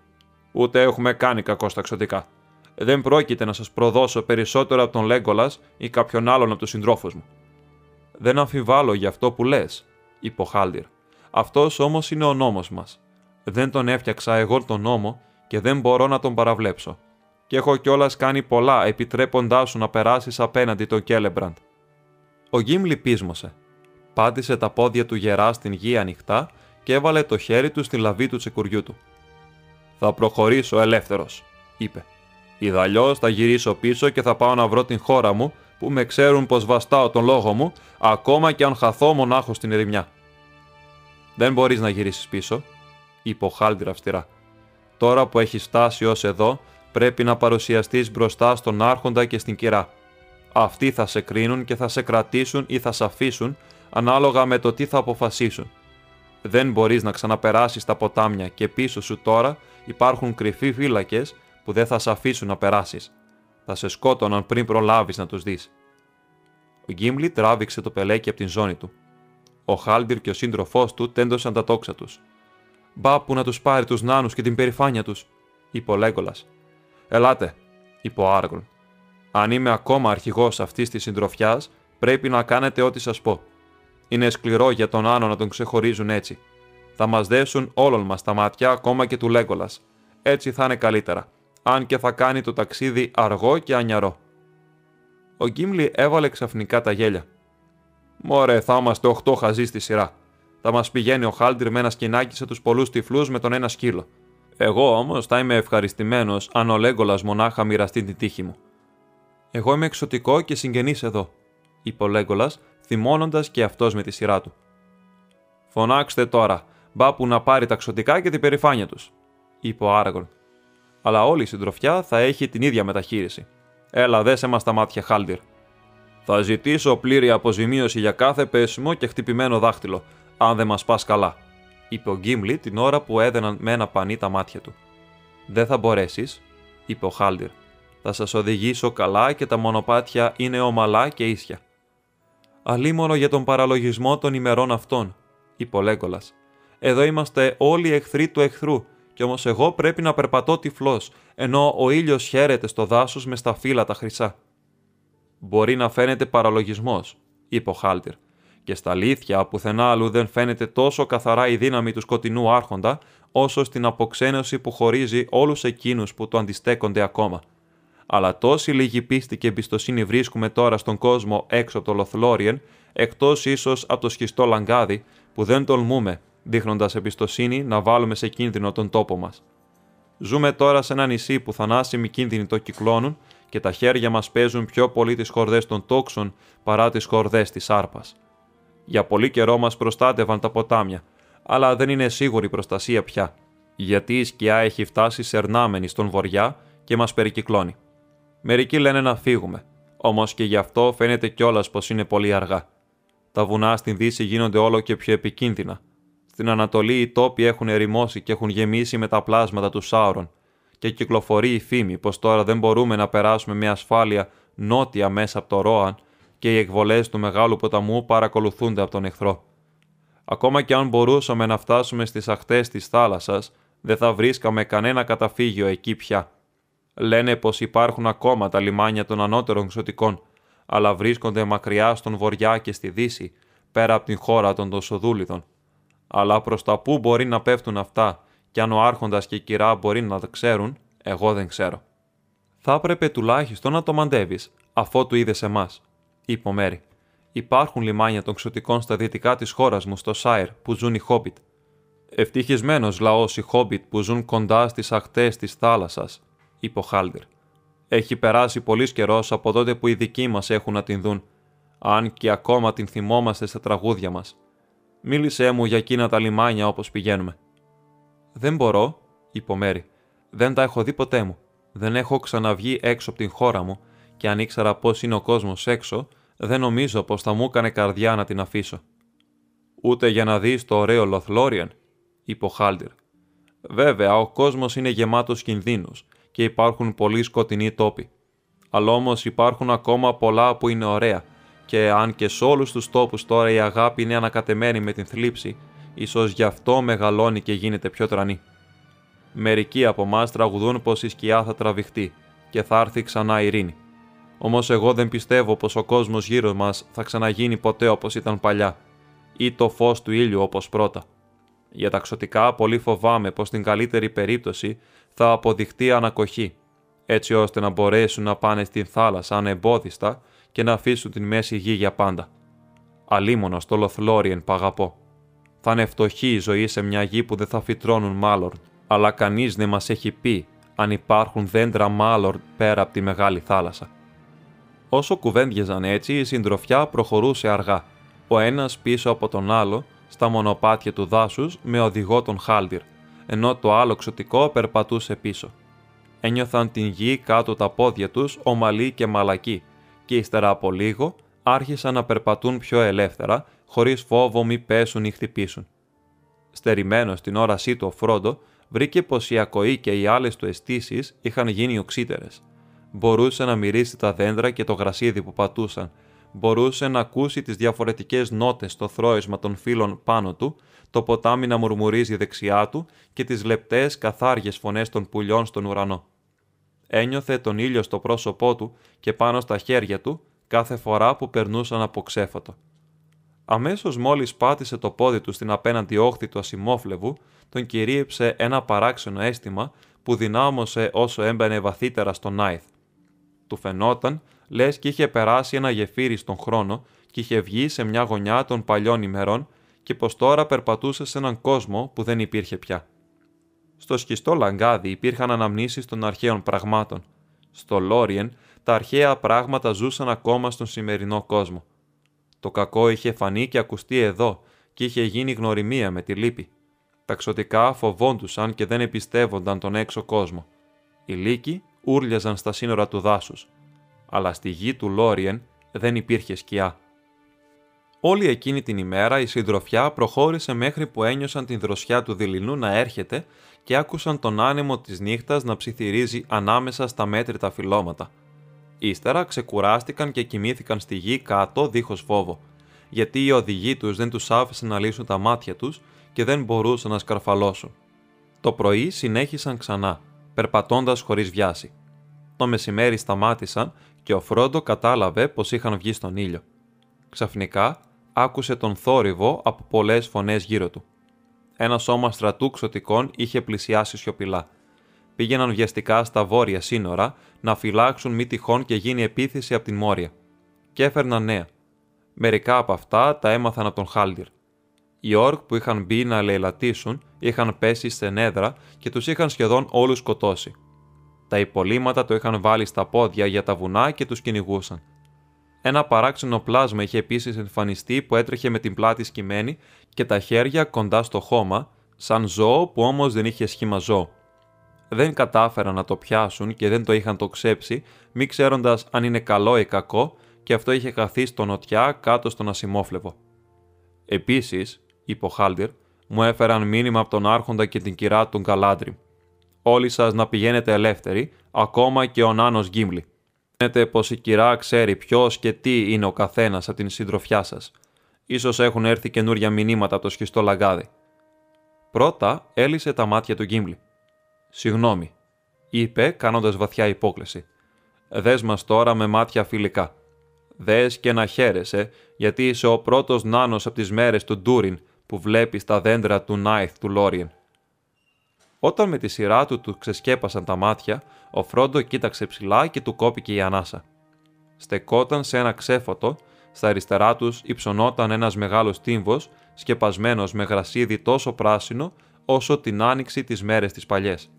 Ούτε έχουμε κάνει κακό στα εξωτικά. Δεν πρόκειται να σας προδώσω περισσότερο από τον Λέγκολας ή κάποιον άλλον από τους συντρόφους μου. Δεν αμφιβάλλω για αυτό που λες, είπε ο Χάλντιρ. Αυτός όμως είναι ο νόμος μας. Δεν τον έφτιαξα εγώ τον νόμο και δεν μπορώ να τον παραβλέψω. Και έχω κιόλας κάνει πολλά επιτρέποντάς σου να περάσεις απέναντι τον Κέλεμπραντ. Ο Γκίμλι πείσμωσε. Πάτησε τα πόδια του γερά στην γη ανοιχτά και έβαλε το χέρι του στη λαβή του τσεκουριού του. Θα προχωρήσω ελεύθερος, είπε. Ιδαλλιώ θα γυρίσω πίσω και θα πάω να βρω την χώρα μου που με ξέρουν πως βαστάω τον λόγο μου, ακόμα και αν χαθώ μονάχος στην ερημιά. Δεν μπορείς να γυρίσεις πίσω, είπε ο Χάλντιρ αυστηρά. Τώρα που έχεις φτάσει ως εδώ, πρέπει να παρουσιαστείς μπροστά στον Άρχοντα και στην κυρά. Αυτοί θα σε κρίνουν και θα σε κρατήσουν ή θα σε αφήσουν, ανάλογα με το τι θα αποφασίσουν. Δεν μπορείς να ξαναπεράσεις τα ποτάμια και πίσω σου τώρα υπάρχουν κρυφοί φύλακες που δεν θα σε αφήσουν να περάσεις. Θα σε σκότωναν πριν προλάβεις να τους δεις. Ο Γκίμλι τράβηξε το πελέκι από την ζώνη του. Ο Χάλντιρ και ο σύντροφός του τέντωσαν τα τόξα τους. Μπα που να τους πάρει τους νάνους και την περηφάνεια τους, είπε ο Λέγκολας. Ελάτε, είπε ο Άργον. Αν είμαι ακόμα αρχηγός αυτής της συντροφιάς, πρέπει να κάνετε ό,τι σας πω. Είναι σκληρό για τον Άνω να τον ξεχωρίζουν έτσι. Θα μας δέσουν όλων μας τα μάτια, ακόμα και του Λέγκολας. Έτσι θα είναι καλύτερα αν και θα κάνει το ταξίδι αργό και ανιαρό. Ο Γκίμλι έβαλε ξαφνικά τα γέλια. Μωρέ, θα είμαστε οχτώ χαζοί στη σειρά. Θα μας πηγαίνει ο Χάλντιρ με ένα σκηνάκι σε τους πολλούς τυφλούς με τον ένα σκύλο. Εγώ όμως θα είμαι ευχαριστημένος αν ο Λέγκολας μονάχα μοιραστεί την τύχη μου. Εγώ είμαι εξωτικό και συγγενής εδώ, είπε ο Λέγκολας, θυμώνοντας και αυτός με τη σειρά του. Φωνάξτε τώρα, μπα που να πάρει τα ξωτικά και την περηφάνεια τους, είπε ο Άραγκον αλλά όλη η συντροφιά θα έχει την ίδια μεταχείριση. Έλα, δέσε μα τα μάτια, Χάλντιρ. Θα ζητήσω πλήρη αποζημίωση για κάθε πέσιμο και χτυπημένο δάχτυλο, αν δεν μας πας καλά, είπε ο Γκίμλι την ώρα που έδαιναν με ένα πανί τα μάτια του. Δεν θα μπορέσεις, είπε ο Χάλντιρ. Θα σας οδηγήσω καλά και τα μονοπάτια είναι ομαλά και ίσια. Αλίμονο για τον παραλογισμό των ημερών αυτών, είπε ο Λέγκολας. Εδώ είμαστε όλοι εχθροί του εχθρού κι όμως εγώ πρέπει να περπατώ τυφλός, ενώ ο ήλιος χαίρεται στο δάσος με στα φύλλα τα χρυσά. Μπορεί να φαίνεται παραλογισμός, είπε ο Χάλτιρ, και στα αλήθεια πουθενά αλλού δεν φαίνεται τόσο καθαρά η δύναμη του σκοτεινού άρχοντα, όσο στην αποξένωση που χωρίζει όλους εκείνους που το αντιστέκονται ακόμα. Αλλά τόση λίγη πίστη και εμπιστοσύνη βρίσκουμε τώρα στον κόσμο έξω από το Λοθλόριεν, εκτός ίσως από το σχιστό λαγκάδι, που δεν τολμούμε δείχνοντας εμπιστοσύνη να βάλουμε σε κίνδυνο τον τόπο μας. Ζούμε τώρα σε ένα νησί που θανάσιμοι κίνδυνοι το κυκλώνουν και τα χέρια μας παίζουν πιο πολύ τις χορδές των τόξων παρά τις χορδές της άρπας. Για πολύ καιρό μας προστάτευαν τα ποτάμια, αλλά δεν είναι σίγουρη προστασία πια, γιατί η σκιά έχει φτάσει σερνάμενη στον βοριά και μας περικυκλώνει. Μερικοί λένε να φύγουμε, όμως και γι' αυτό φαίνεται κιόλας πως είναι πολύ αργά. Τα βουνά στην Δύση γίνονται όλο και πιο επικίνδυνα, στην Ανατολή οι τόποι έχουν ερημώσει και έχουν γεμίσει με τα πλάσματα του Σάουρον και κυκλοφορεί η φήμη πως τώρα δεν μπορούμε να περάσουμε με ασφάλεια νότια μέσα από το Ρόαν και οι εκβολές του Μεγάλου Ποταμού παρακολουθούνται από τον εχθρό. Ακόμα και αν μπορούσαμε να φτάσουμε στις ακτέ της θάλασσας, δεν θα βρίσκαμε κανένα καταφύγιο εκεί πια. Λένε πως υπάρχουν ακόμα τα λιμάνια των ανώτερων ξωτικών, αλλά βρίσκονται μακριά στον βορειά και στη δύση, πέρα από την χώρα των Δοσοδούλιδων αλλά προς τα πού μπορεί να πέφτουν αυτά, και αν ο Άρχοντας και η κυρά μπορεί να τα ξέρουν, εγώ δεν ξέρω. Θα έπρεπε τουλάχιστον να το μαντεύεις, αφότου είδες εμάς, είπε ο Μέρι. Υπάρχουν λιμάνια των ξωτικών στα δυτικά της χώρας μου, στο Σάιρ, που ζουν οι Χόμπιτ. Ευτυχισμένος λαός οι Χόμπιτ που ζουν κοντά στις ακτές της θάλασσας, είπε ο Χάλτερ. Έχει περάσει πολύς καιρός από τότε που οι δικοί μας έχουν να την δουν, αν και ακόμα την θυμόμαστε στα τραγούδια μας. Μίλησέ μου για εκείνα τα λιμάνια όπως πηγαίνουμε. Δεν μπορώ, είπε ο Μέρι. Δεν τα έχω δει ποτέ μου. Δεν έχω ξαναβγεί έξω από την χώρα μου και αν ήξερα πώς είναι ο κόσμος έξω, δεν νομίζω πως θα μου έκανε καρδιά να την αφήσω. Ούτε για να δεις το ωραίο Λοθλόριαν, είπε ο Χάλντιρ. Βέβαια, ο κόσμος είναι γεμάτος κινδύνους και υπάρχουν πολλοί σκοτεινοί τόποι. Αλλά όμως υπάρχουν ακόμα πολλά που είναι ωραία και αν και σε όλους τους τόπους τώρα η αγάπη είναι ανακατεμένη με την θλίψη, ίσως γι' αυτό μεγαλώνει και γίνεται πιο τρανή. Μερικοί από εμάς τραγουδούν πως η σκιά θα τραβηχτεί και θα έρθει ξανά ειρήνη. Όμως εγώ δεν πιστεύω πως ο κόσμος γύρω μας θα ξαναγίνει ποτέ όπως ήταν παλιά, ή το φως του ήλιου όπως πρώτα. Για τα ξωτικά πολύ φοβάμαι πως στην καλύτερη περίπτωση θα αποδειχτεί ανακοχή, έτσι ώστε να μπορέσουν να πάνε στην θάλασσα ανεμπόδιστα και να αφήσουν την μέση γη για πάντα. Αλίμονο στο Λοθλόριεν παγαπώ. Θα είναι φτωχή η ζωή σε μια γη που δεν θα φυτρώνουν μάλλον, αλλά κανείς δεν μας έχει πει αν υπάρχουν δέντρα μάλλον πέρα από τη μεγάλη θάλασσα. Όσο κουβέντιαζαν έτσι, η συντροφιά προχωρούσε αργά, ο ένας πίσω από τον άλλο, στα μονοπάτια του δάσους με οδηγό τον Χάλτιρ, ενώ το άλλο ξωτικό περπατούσε πίσω. Ένιωθαν την γη κάτω τα πόδια τους ομαλή και μαλακή και ύστερα από λίγο άρχισαν να περπατούν πιο ελεύθερα, χωρίς φόβο μη πέσουν ή χτυπήσουν. Στερημένος στην όρασή του ο Φρόντο βρήκε πως η ακοή και οι άλλες του αισθήσεις είχαν γίνει οξύτερες. Μπορούσε να μυρίσει τα δέντρα και το γρασίδι που πατούσαν, μπορούσε να ακούσει τις διαφορετικές νότες στο θρόισμα των φύλων πάνω του, το ποτάμι να μουρμουρίζει δεξιά του και τις λεπτές καθάριες φωνές των πουλιών στον ουρανό. Ένιωθε τον ήλιο στο πρόσωπό του και πάνω στα χέρια του κάθε φορά που περνούσαν από ξέφωτο. Αμέσως μόλις πάτησε το πόδι του στην απέναντι όχθη του ασημόφλεβου, τον κυρίεψε ένα παράξενο αίσθημα που δυνάμωσε όσο έμπαινε βαθύτερα στο Νάιθ. Του φαινόταν λες και είχε περάσει ένα γεφύρι στον χρόνο και είχε βγει σε μια γωνιά των παλιών ημερών και πως τώρα περπατούσε σε έναν κόσμο που δεν υπήρχε πια. Στο σχιστό λαγκάδι υπήρχαν αναμνήσεις των αρχαίων πραγμάτων. Στο Λόριεν τα αρχαία πράγματα ζούσαν ακόμα στον σημερινό κόσμο. Το κακό είχε φανεί και ακουστεί εδώ και είχε γίνει γνωριμία με τη λύπη. Τα ξωτικά φοβόντουσαν και δεν εμπιστεύονταν τον έξω κόσμο. Οι λύκοι ούρλιαζαν στα σύνορα του δάσους αλλά στη γη του Λόριεν δεν υπήρχε σκιά. Όλη εκείνη την ημέρα η συντροφιά προχώρησε μέχρι που ένιωσαν την δροσιά του δειλινού να έρχεται και άκουσαν τον άνεμο της νύχτας να ψιθυρίζει ανάμεσα στα μέτρητα φυλώματα. Ύστερα ξεκουράστηκαν και κοιμήθηκαν στη γη κάτω δίχως φόβο, γιατί οι οδηγοί τους δεν τους άφησαν να λύσουν τα μάτια τους και δεν μπορούσαν να σκαρφαλώσουν. Το πρωί συνέχισαν ξανά, περπατώντας χωρίς βιάση. Το μεσημέρι σταμάτησαν και ο Φρόντο κατάλαβε πως είχαν βγει στον ήλιο. Ξαφνικά άκουσε τον θόρυβο από πολλές φωνές γύρω του. Ένα σώμα στρατού ξωτικών είχε πλησιάσει σιωπηλά. Πήγαιναν βιαστικά στα βόρεια σύνορα να φυλάξουν μη τυχόν και γίνει επίθεση από την Μόρια. Και έφερναν νέα. Μερικά από αυτά τα έμαθαν από τον Χάλντιρ. Οι όρκ που είχαν μπει να λαιλατήσουν είχαν πέσει σε νέδρα και τους είχαν σχεδόν όλους σκοτώσει. Τα υπολείμματα το είχαν βάλει στα πόδια για τα βουνά και τους κυνηγούσαν. Ένα παράξενο πλάσμα είχε επίσης εμφανιστεί που έτρεχε με την πλάτη σκημένη και τα χέρια κοντά στο χώμα, σαν ζώο που όμως δεν είχε σχήμα ζώο. Δεν κατάφεραν να το πιάσουν και δεν το είχαν το ξέψει, μη ξέροντας αν είναι καλό ή κακό, και αυτό είχε χαθεί στο νοτιά κάτω στον ασημόφλεβο. Επίσης, είπε ο Χάλντιρ, μου έφεραν μήνυμα από τον Άρχοντα και την κυρά του Γκαλάντριμ όλοι σας να πηγαίνετε ελεύθεροι, ακόμα και ο Νάνος Γκίμλι. Φαίνεται πως η κυρά ξέρει ποιος και τι είναι ο καθένας από την συντροφιά σας. Ίσως έχουν έρθει καινούρια μηνύματα από το σχιστό λαγκάδι. Πρώτα έλυσε τα μάτια του Γκίμλι. «Συγγνώμη», είπε κάνοντας βαθιά υπόκληση. «Δες μας τώρα με μάτια φιλικά. Δες και να χαίρεσαι, γιατί είσαι ο πρώτος νάνος από τις μέρες του Ντούριν που βλέπεις τα δέντρα του Νάιθ του Λόριεν. Όταν με τη σειρά του του ξεσκέπασαν τα μάτια, ο Φρόντο κοίταξε ψηλά και του κόπηκε η ανάσα. Στεκόταν σε ένα ξέφωτο, στα αριστερά τους υψωνόταν ένας μεγάλος τύμβος, σκεπασμένος με γρασίδι τόσο πράσινο όσο την άνοιξη τις μέρες τις παλιές.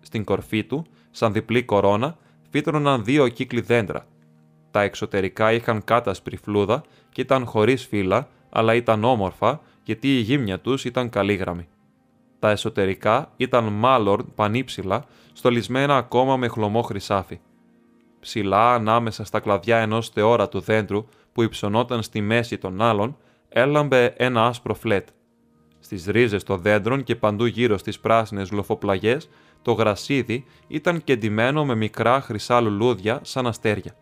Στην κορφή του, σαν διπλή κορώνα, φύτρωναν δύο κύκλοι δέντρα. Τα εξωτερικά είχαν κάτασπρη φλούδα και ήταν χωρίς φύλλα, αλλά ήταν όμορφα γιατί η γύμνια τους ήταν καλήγραμμη. Τα εσωτερικά ήταν μάλλον πανύψηλα, στολισμένα ακόμα με χλωμό χρυσάφι. Ψηλά ανάμεσα στα κλαδιά ενός θεόρατου δέντρου που υψωνόταν στη μέση των άλλων, έλαμπε ένα άσπρο φλέτ. Στις ρίζες των δέντρων και παντού γύρω στις πράσινες λοφοπλαγιές, το γρασίδι ήταν κεντυμένο με μικρά χρυσά λουλούδια σαν αστέρια.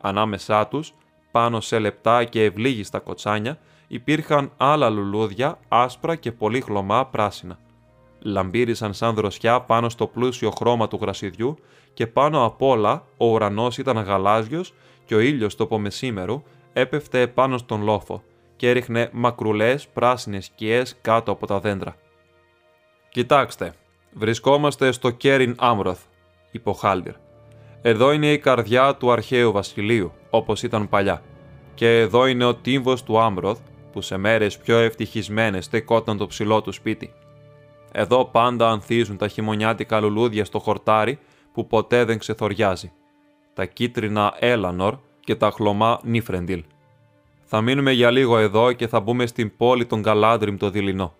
Ανάμεσά τους, πάνω σε λεπτά και ευλίγιστα κοτσάνια, υπήρχαν άλλα λουλούδια άσπρα και πολύ χλωμά πράσινα. Λαμπύρισαν σαν δροσιά πάνω στο πλούσιο χρώμα του γρασιδιού και πάνω απ' όλα ο ουρανός ήταν γαλάζιος και ο ήλιος το μεσήμερο έπεφτε πάνω στον λόφο και έριχνε μακρουλές πράσινες σκιές κάτω από τα δέντρα. «Κοιτάξτε, βρισκόμαστε στο Κέριν Άμροθ», είπε ο Χάλντιρ. «Εδώ είναι η καρδιά του αρχαίου βασιλείου, όπως ήταν παλιά. Και εδώ είναι ο τύμβος του Άμροθ, που σε μέρες πιο ευτυχισμένες στεκόταν το ψηλό του σπίτι. Εδώ πάντα ανθίζουν τα χειμωνιάτικα λουλούδια στο χορτάρι που ποτέ δεν ξεθοριάζει. Τα κίτρινα Έλανορ και τα χλωμά Νίφρεντιλ. Θα μείνουμε για λίγο εδώ και θα μπούμε στην πόλη των Γκαλάντριμ το δειλινό.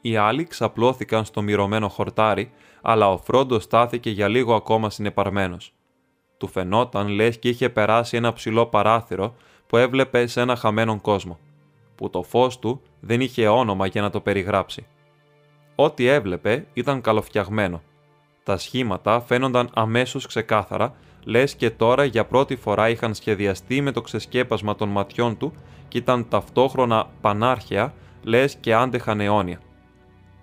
Οι άλλοι ξαπλώθηκαν στο μυρωμένο χορτάρι, αλλά ο Φρόντος στάθηκε για λίγο ακόμα συνεπαρμένος. Του φαινόταν λες και είχε περάσει ένα ψηλό παράθυρο που έβλεπε σε ένα χαμένο κόσμο, που το φως του δεν είχε όνομα για να το περιγράψει. Ό,τι έβλεπε ήταν καλοφτιαγμένο. Τα σχήματα φαίνονταν αμέσως ξεκάθαρα, λες και τώρα για πρώτη φορά είχαν σχεδιαστεί με το ξεσκέπασμα των ματιών του και ήταν ταυτόχρονα πανάρχαια, λες και άντεχαν αιώνια.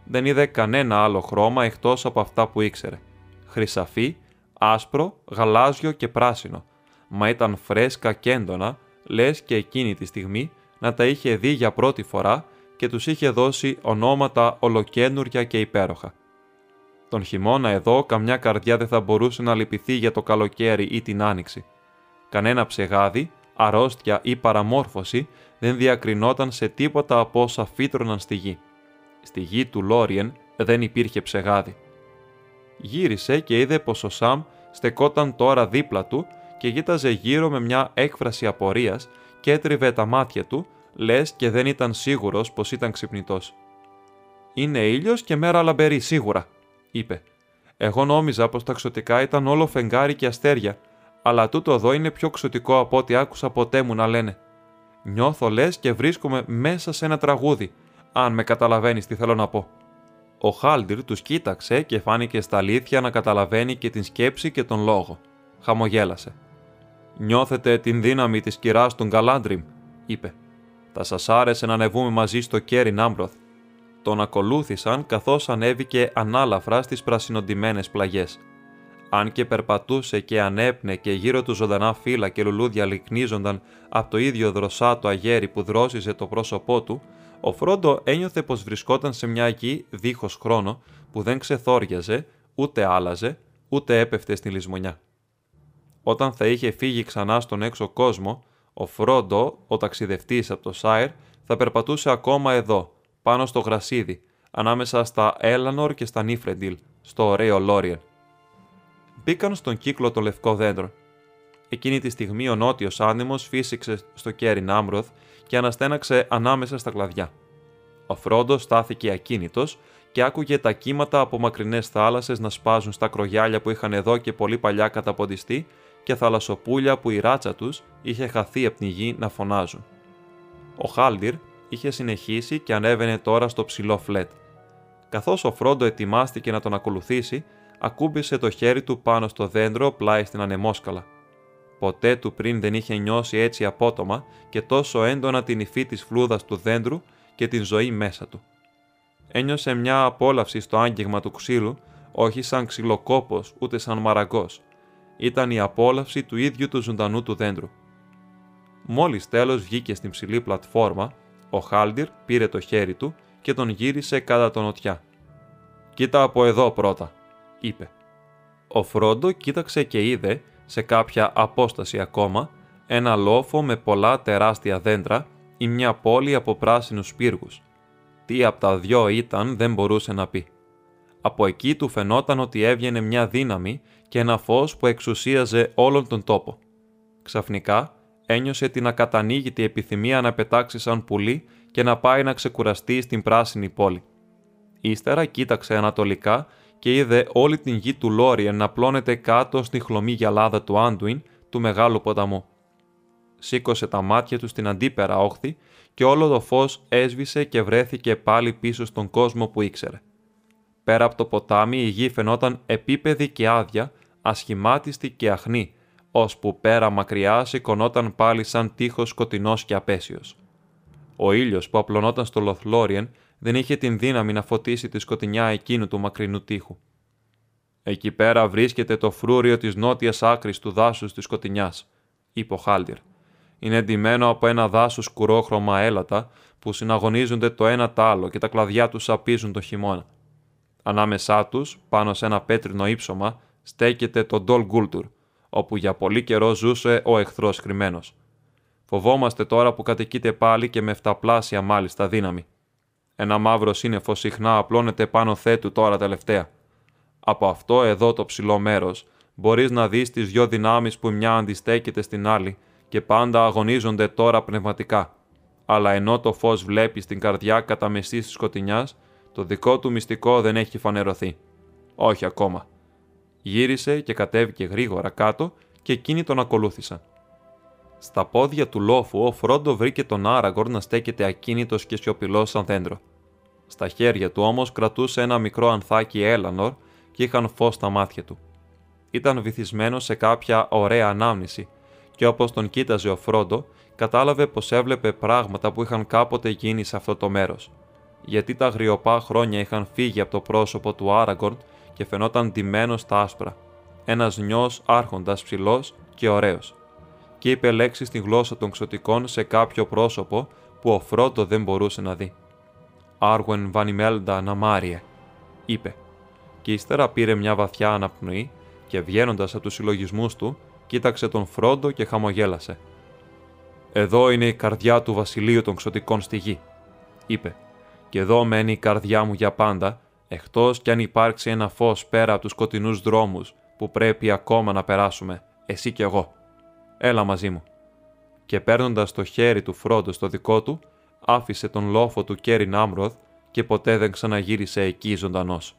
Δεν είδε κανένα άλλο χρώμα εκτός από αυτά που ήξερε. Χρυσαφί, άσπρο, γαλάζιο και πράσινο, μα ήταν φρέσκα και έντονα, λες και εκείνη τη στιγμή να τα είχε δει για πρώτη φορά και τους είχε δώσει ονόματα ολοκένουρια και υπέροχα. Τον χειμώνα εδώ καμιά καρδιά δεν θα μπορούσε να λυπηθεί για το καλοκαίρι ή την άνοιξη. Κανένα ψεγάδι, αρρώστια ή παραμόρφωση δεν διακρινόταν σε τίποτα από όσα φύτρωναν στη γη. Στη γη του Λόριεν δεν υπήρχε ψεγάδι. Γύρισε και είδε πως ο Σαμ στεκόταν τώρα δίπλα του και γύταζε γύρω με μια έκφραση απορίας και έτριβε τα μάτια του, λες και δεν ήταν σίγουρος πως ήταν ξυπνητός. «Είναι ήλιος και μέρα λαμπερή, σίγουρα», είπε. «Εγώ νόμιζα πως τα ξωτικά ήταν όλο φεγγάρι και αστέρια, αλλά τούτο εδώ είναι πιο ξωτικό από ό,τι άκουσα ποτέ μου να λένε. Νιώθω λες και βρίσκομαι μέσα σε ένα τραγούδι, αν με καταλαβαίνεις τι θέλω να πω». Ο Χάλντιρ τους κοίταξε και φάνηκε στα αλήθεια να καταλαβαίνει και την σκέψη και τον λόγο. Χαμογέλασε. «Νιώθετε την δύναμη της κυράς των Γκαλάντριμ», είπε. «Θα σας άρεσε να ανεβούμε μαζί στο κέρι Νάμπροθ». Τον ακολούθησαν καθώς ανέβηκε ανάλαφρα στις πρασινοντημένες πλαγιές. Αν και περπατούσε και ανέπνε και γύρω του ζωντανά φύλλα και λουλούδια λυκνίζονταν από το ίδιο δροσάτο αγέρι που δρόσιζε το πρόσωπό του, ο Φρόντο ένιωθε πως βρισκόταν σε μια γη δίχως χρόνο που δεν ξεθόριαζε, ούτε άλλαζε, ούτε έπεφτε στη λησμονιά. Όταν θα είχε φύγει ξανά στον έξω κόσμο, ο Φρόντο, ο ταξιδευτής από το Σάιρ, θα περπατούσε ακόμα εδώ, πάνω στο γρασίδι, ανάμεσα στα Έλανορ και στα Νίφρεντιλ, στο ωραίο Λόριεν. Μπήκαν στον κύκλο το λευκό δέντρο. Εκείνη τη στιγμή ο νότιος άνεμος φύσηξε στο κέρι Νάμροθ και αναστέναξε ανάμεσα στα κλαδιά. Ο Φρόντος στάθηκε ακίνητος και άκουγε τα κύματα από μακρινές θάλασσες να σπάζουν στα κρογιάλια που είχαν εδώ και πολύ παλιά καταποντιστεί και θαλασσοπούλια που η ράτσα τους είχε χαθεί από την γη να φωνάζουν. Ο Χάλντιρ είχε συνεχίσει και ανέβαινε τώρα στο ψηλό φλέτ. Καθώς ο Φρόντο ετοιμάστηκε να τον ακολουθήσει, ακούμπησε το χέρι του πάνω στο δέντρο πλάι στην ανεμόσκαλα. Ποτέ του πριν δεν είχε νιώσει έτσι απότομα και τόσο έντονα την υφή της φλούδας του δέντρου και την ζωή μέσα του. Ένιωσε μια απόλαυση στο άγγιγμα του ξύλου, όχι σαν ξυλοκόπος ούτε σαν μαραγκός. Ήταν η απόλαυση του ίδιου του ζωντανού του δέντρου. Μόλις τέλος βγήκε στην ψηλή πλατφόρμα, ο Χάλντιρ πήρε το χέρι του και τον γύρισε κατά τον νοτιά. «Κοίτα από εδώ πρώτα», είπε. Ο Φρόντο κοίταξε και είδε σε κάποια απόσταση ακόμα, ένα λόφο με πολλά τεράστια δέντρα ή μια πόλη από πράσινους πύργους. Τι από τα δυο ήταν δεν μπορούσε να πει. Από εκεί του φαινόταν ότι έβγαινε μια δύναμη και ένα φως που εξουσίαζε όλον τον τόπο. Ξαφνικά ένιωσε την ακατανοίγητη επιθυμία να πετάξει σαν πουλί και να πάει να ξεκουραστεί στην πράσινη πόλη. Ύστερα κοίταξε ανατολικά και είδε όλη την γη του Λόριεν να πλώνεται κάτω στη χλωμή γυαλάδα του Άντουιν, του μεγάλου ποταμού. Σήκωσε τα μάτια του στην αντίπερα όχθη και όλο το φως έσβησε και βρέθηκε πάλι πίσω στον κόσμο που ήξερε. Πέρα από το ποτάμι η γη φαινόταν επίπεδη και άδεια, ασχημάτιστη και αχνή, ώσπου πέρα μακριά σηκωνόταν πάλι σαν τείχος σκοτεινός και απέσιος. Ο ήλιος που απλωνόταν στο Λοθλόριεν δεν είχε την δύναμη να φωτίσει τη σκοτεινιά εκείνου του μακρινού τείχου. Εκεί πέρα βρίσκεται το φρούριο της νότιας άκρης του δάσους της σκοτεινιάς, είπε ο Χάλτιρ. Είναι εντυμένο από ένα δάσος σκουρόχρωμα έλατα που συναγωνίζονται το ένα τ' άλλο και τα κλαδιά τους σαπίζουν το χειμώνα. Ανάμεσά τους, πάνω σε ένα πέτρινο ύψωμα, στέκεται το Ντόλ Γκούλτουρ, όπου για πολύ καιρό ζούσε ο εχθρός κρυμμένος. Φοβόμαστε τώρα που κατοικείται πάλι και με εφταπλάσια μάλιστα δύναμη. Ένα μαύρο σύννεφο συχνά απλώνεται πάνω θέτου τώρα τελευταία. Από αυτό εδώ το ψηλό μέρος μπορείς να δεις τις δυο δυνάμεις που μια αντιστέκεται στην άλλη και πάντα αγωνίζονται τώρα πνευματικά. Αλλά ενώ το φως βλέπει στην καρδιά κατά μεσής της σκοτεινιάς, το δικό του μυστικό δεν έχει φανερωθεί. Όχι ακόμα. Γύρισε και κατέβηκε γρήγορα κάτω και εκείνοι τον ακολούθησαν. Στα πόδια του λόφου ο Φρόντο βρήκε τον Άραγκορ να στέκεται ακίνητος και σιωπηλό σαν δέντρο. Στα χέρια του όμως κρατούσε ένα μικρό ανθάκι έλανορ και είχαν φως στα μάτια του. Ήταν βυθισμένο σε κάποια ωραία ανάμνηση, και όπως τον κοίταζε ο Φρόντο, κατάλαβε πως έβλεπε πράγματα που είχαν κάποτε γίνει σε αυτό το μέρος. Γιατί τα γριοπά χρόνια είχαν φύγει από το πρόσωπο του Άραγκορν και φαινόταν ντυμένος στα άσπρα. Ένας νιός άρχοντας ψηλός και ωραίος. Και είπε λέξεις στη γλώσσα των ξωτικών σε κάποιο πρόσωπο που ο Φρόντο δεν μπορούσε να δει. Άργουεν Βανιμέλντα Ναμάριε, είπε, και ύστερα πήρε μια βαθιά αναπνοή και βγαίνοντας από τους συλλογισμούς του, κοίταξε τον Φρόντο και χαμογέλασε. Εδώ είναι η καρδιά του βασιλείου των ξωτικών στη γη, είπε, και εδώ μένει η καρδιά μου για πάντα, εκτός κι αν υπάρξει ένα φως πέρα από τους σκοτεινούς δρόμους που πρέπει ακόμα να περάσουμε, εσύ κι εγώ. Έλα μαζί μου. Και παίρνοντας το χέρι του Φρόντο στο δικό του, άφησε τον λόφο του Κέρι Νάμροθ και ποτέ δεν ξαναγύρισε εκεί ζωντανός.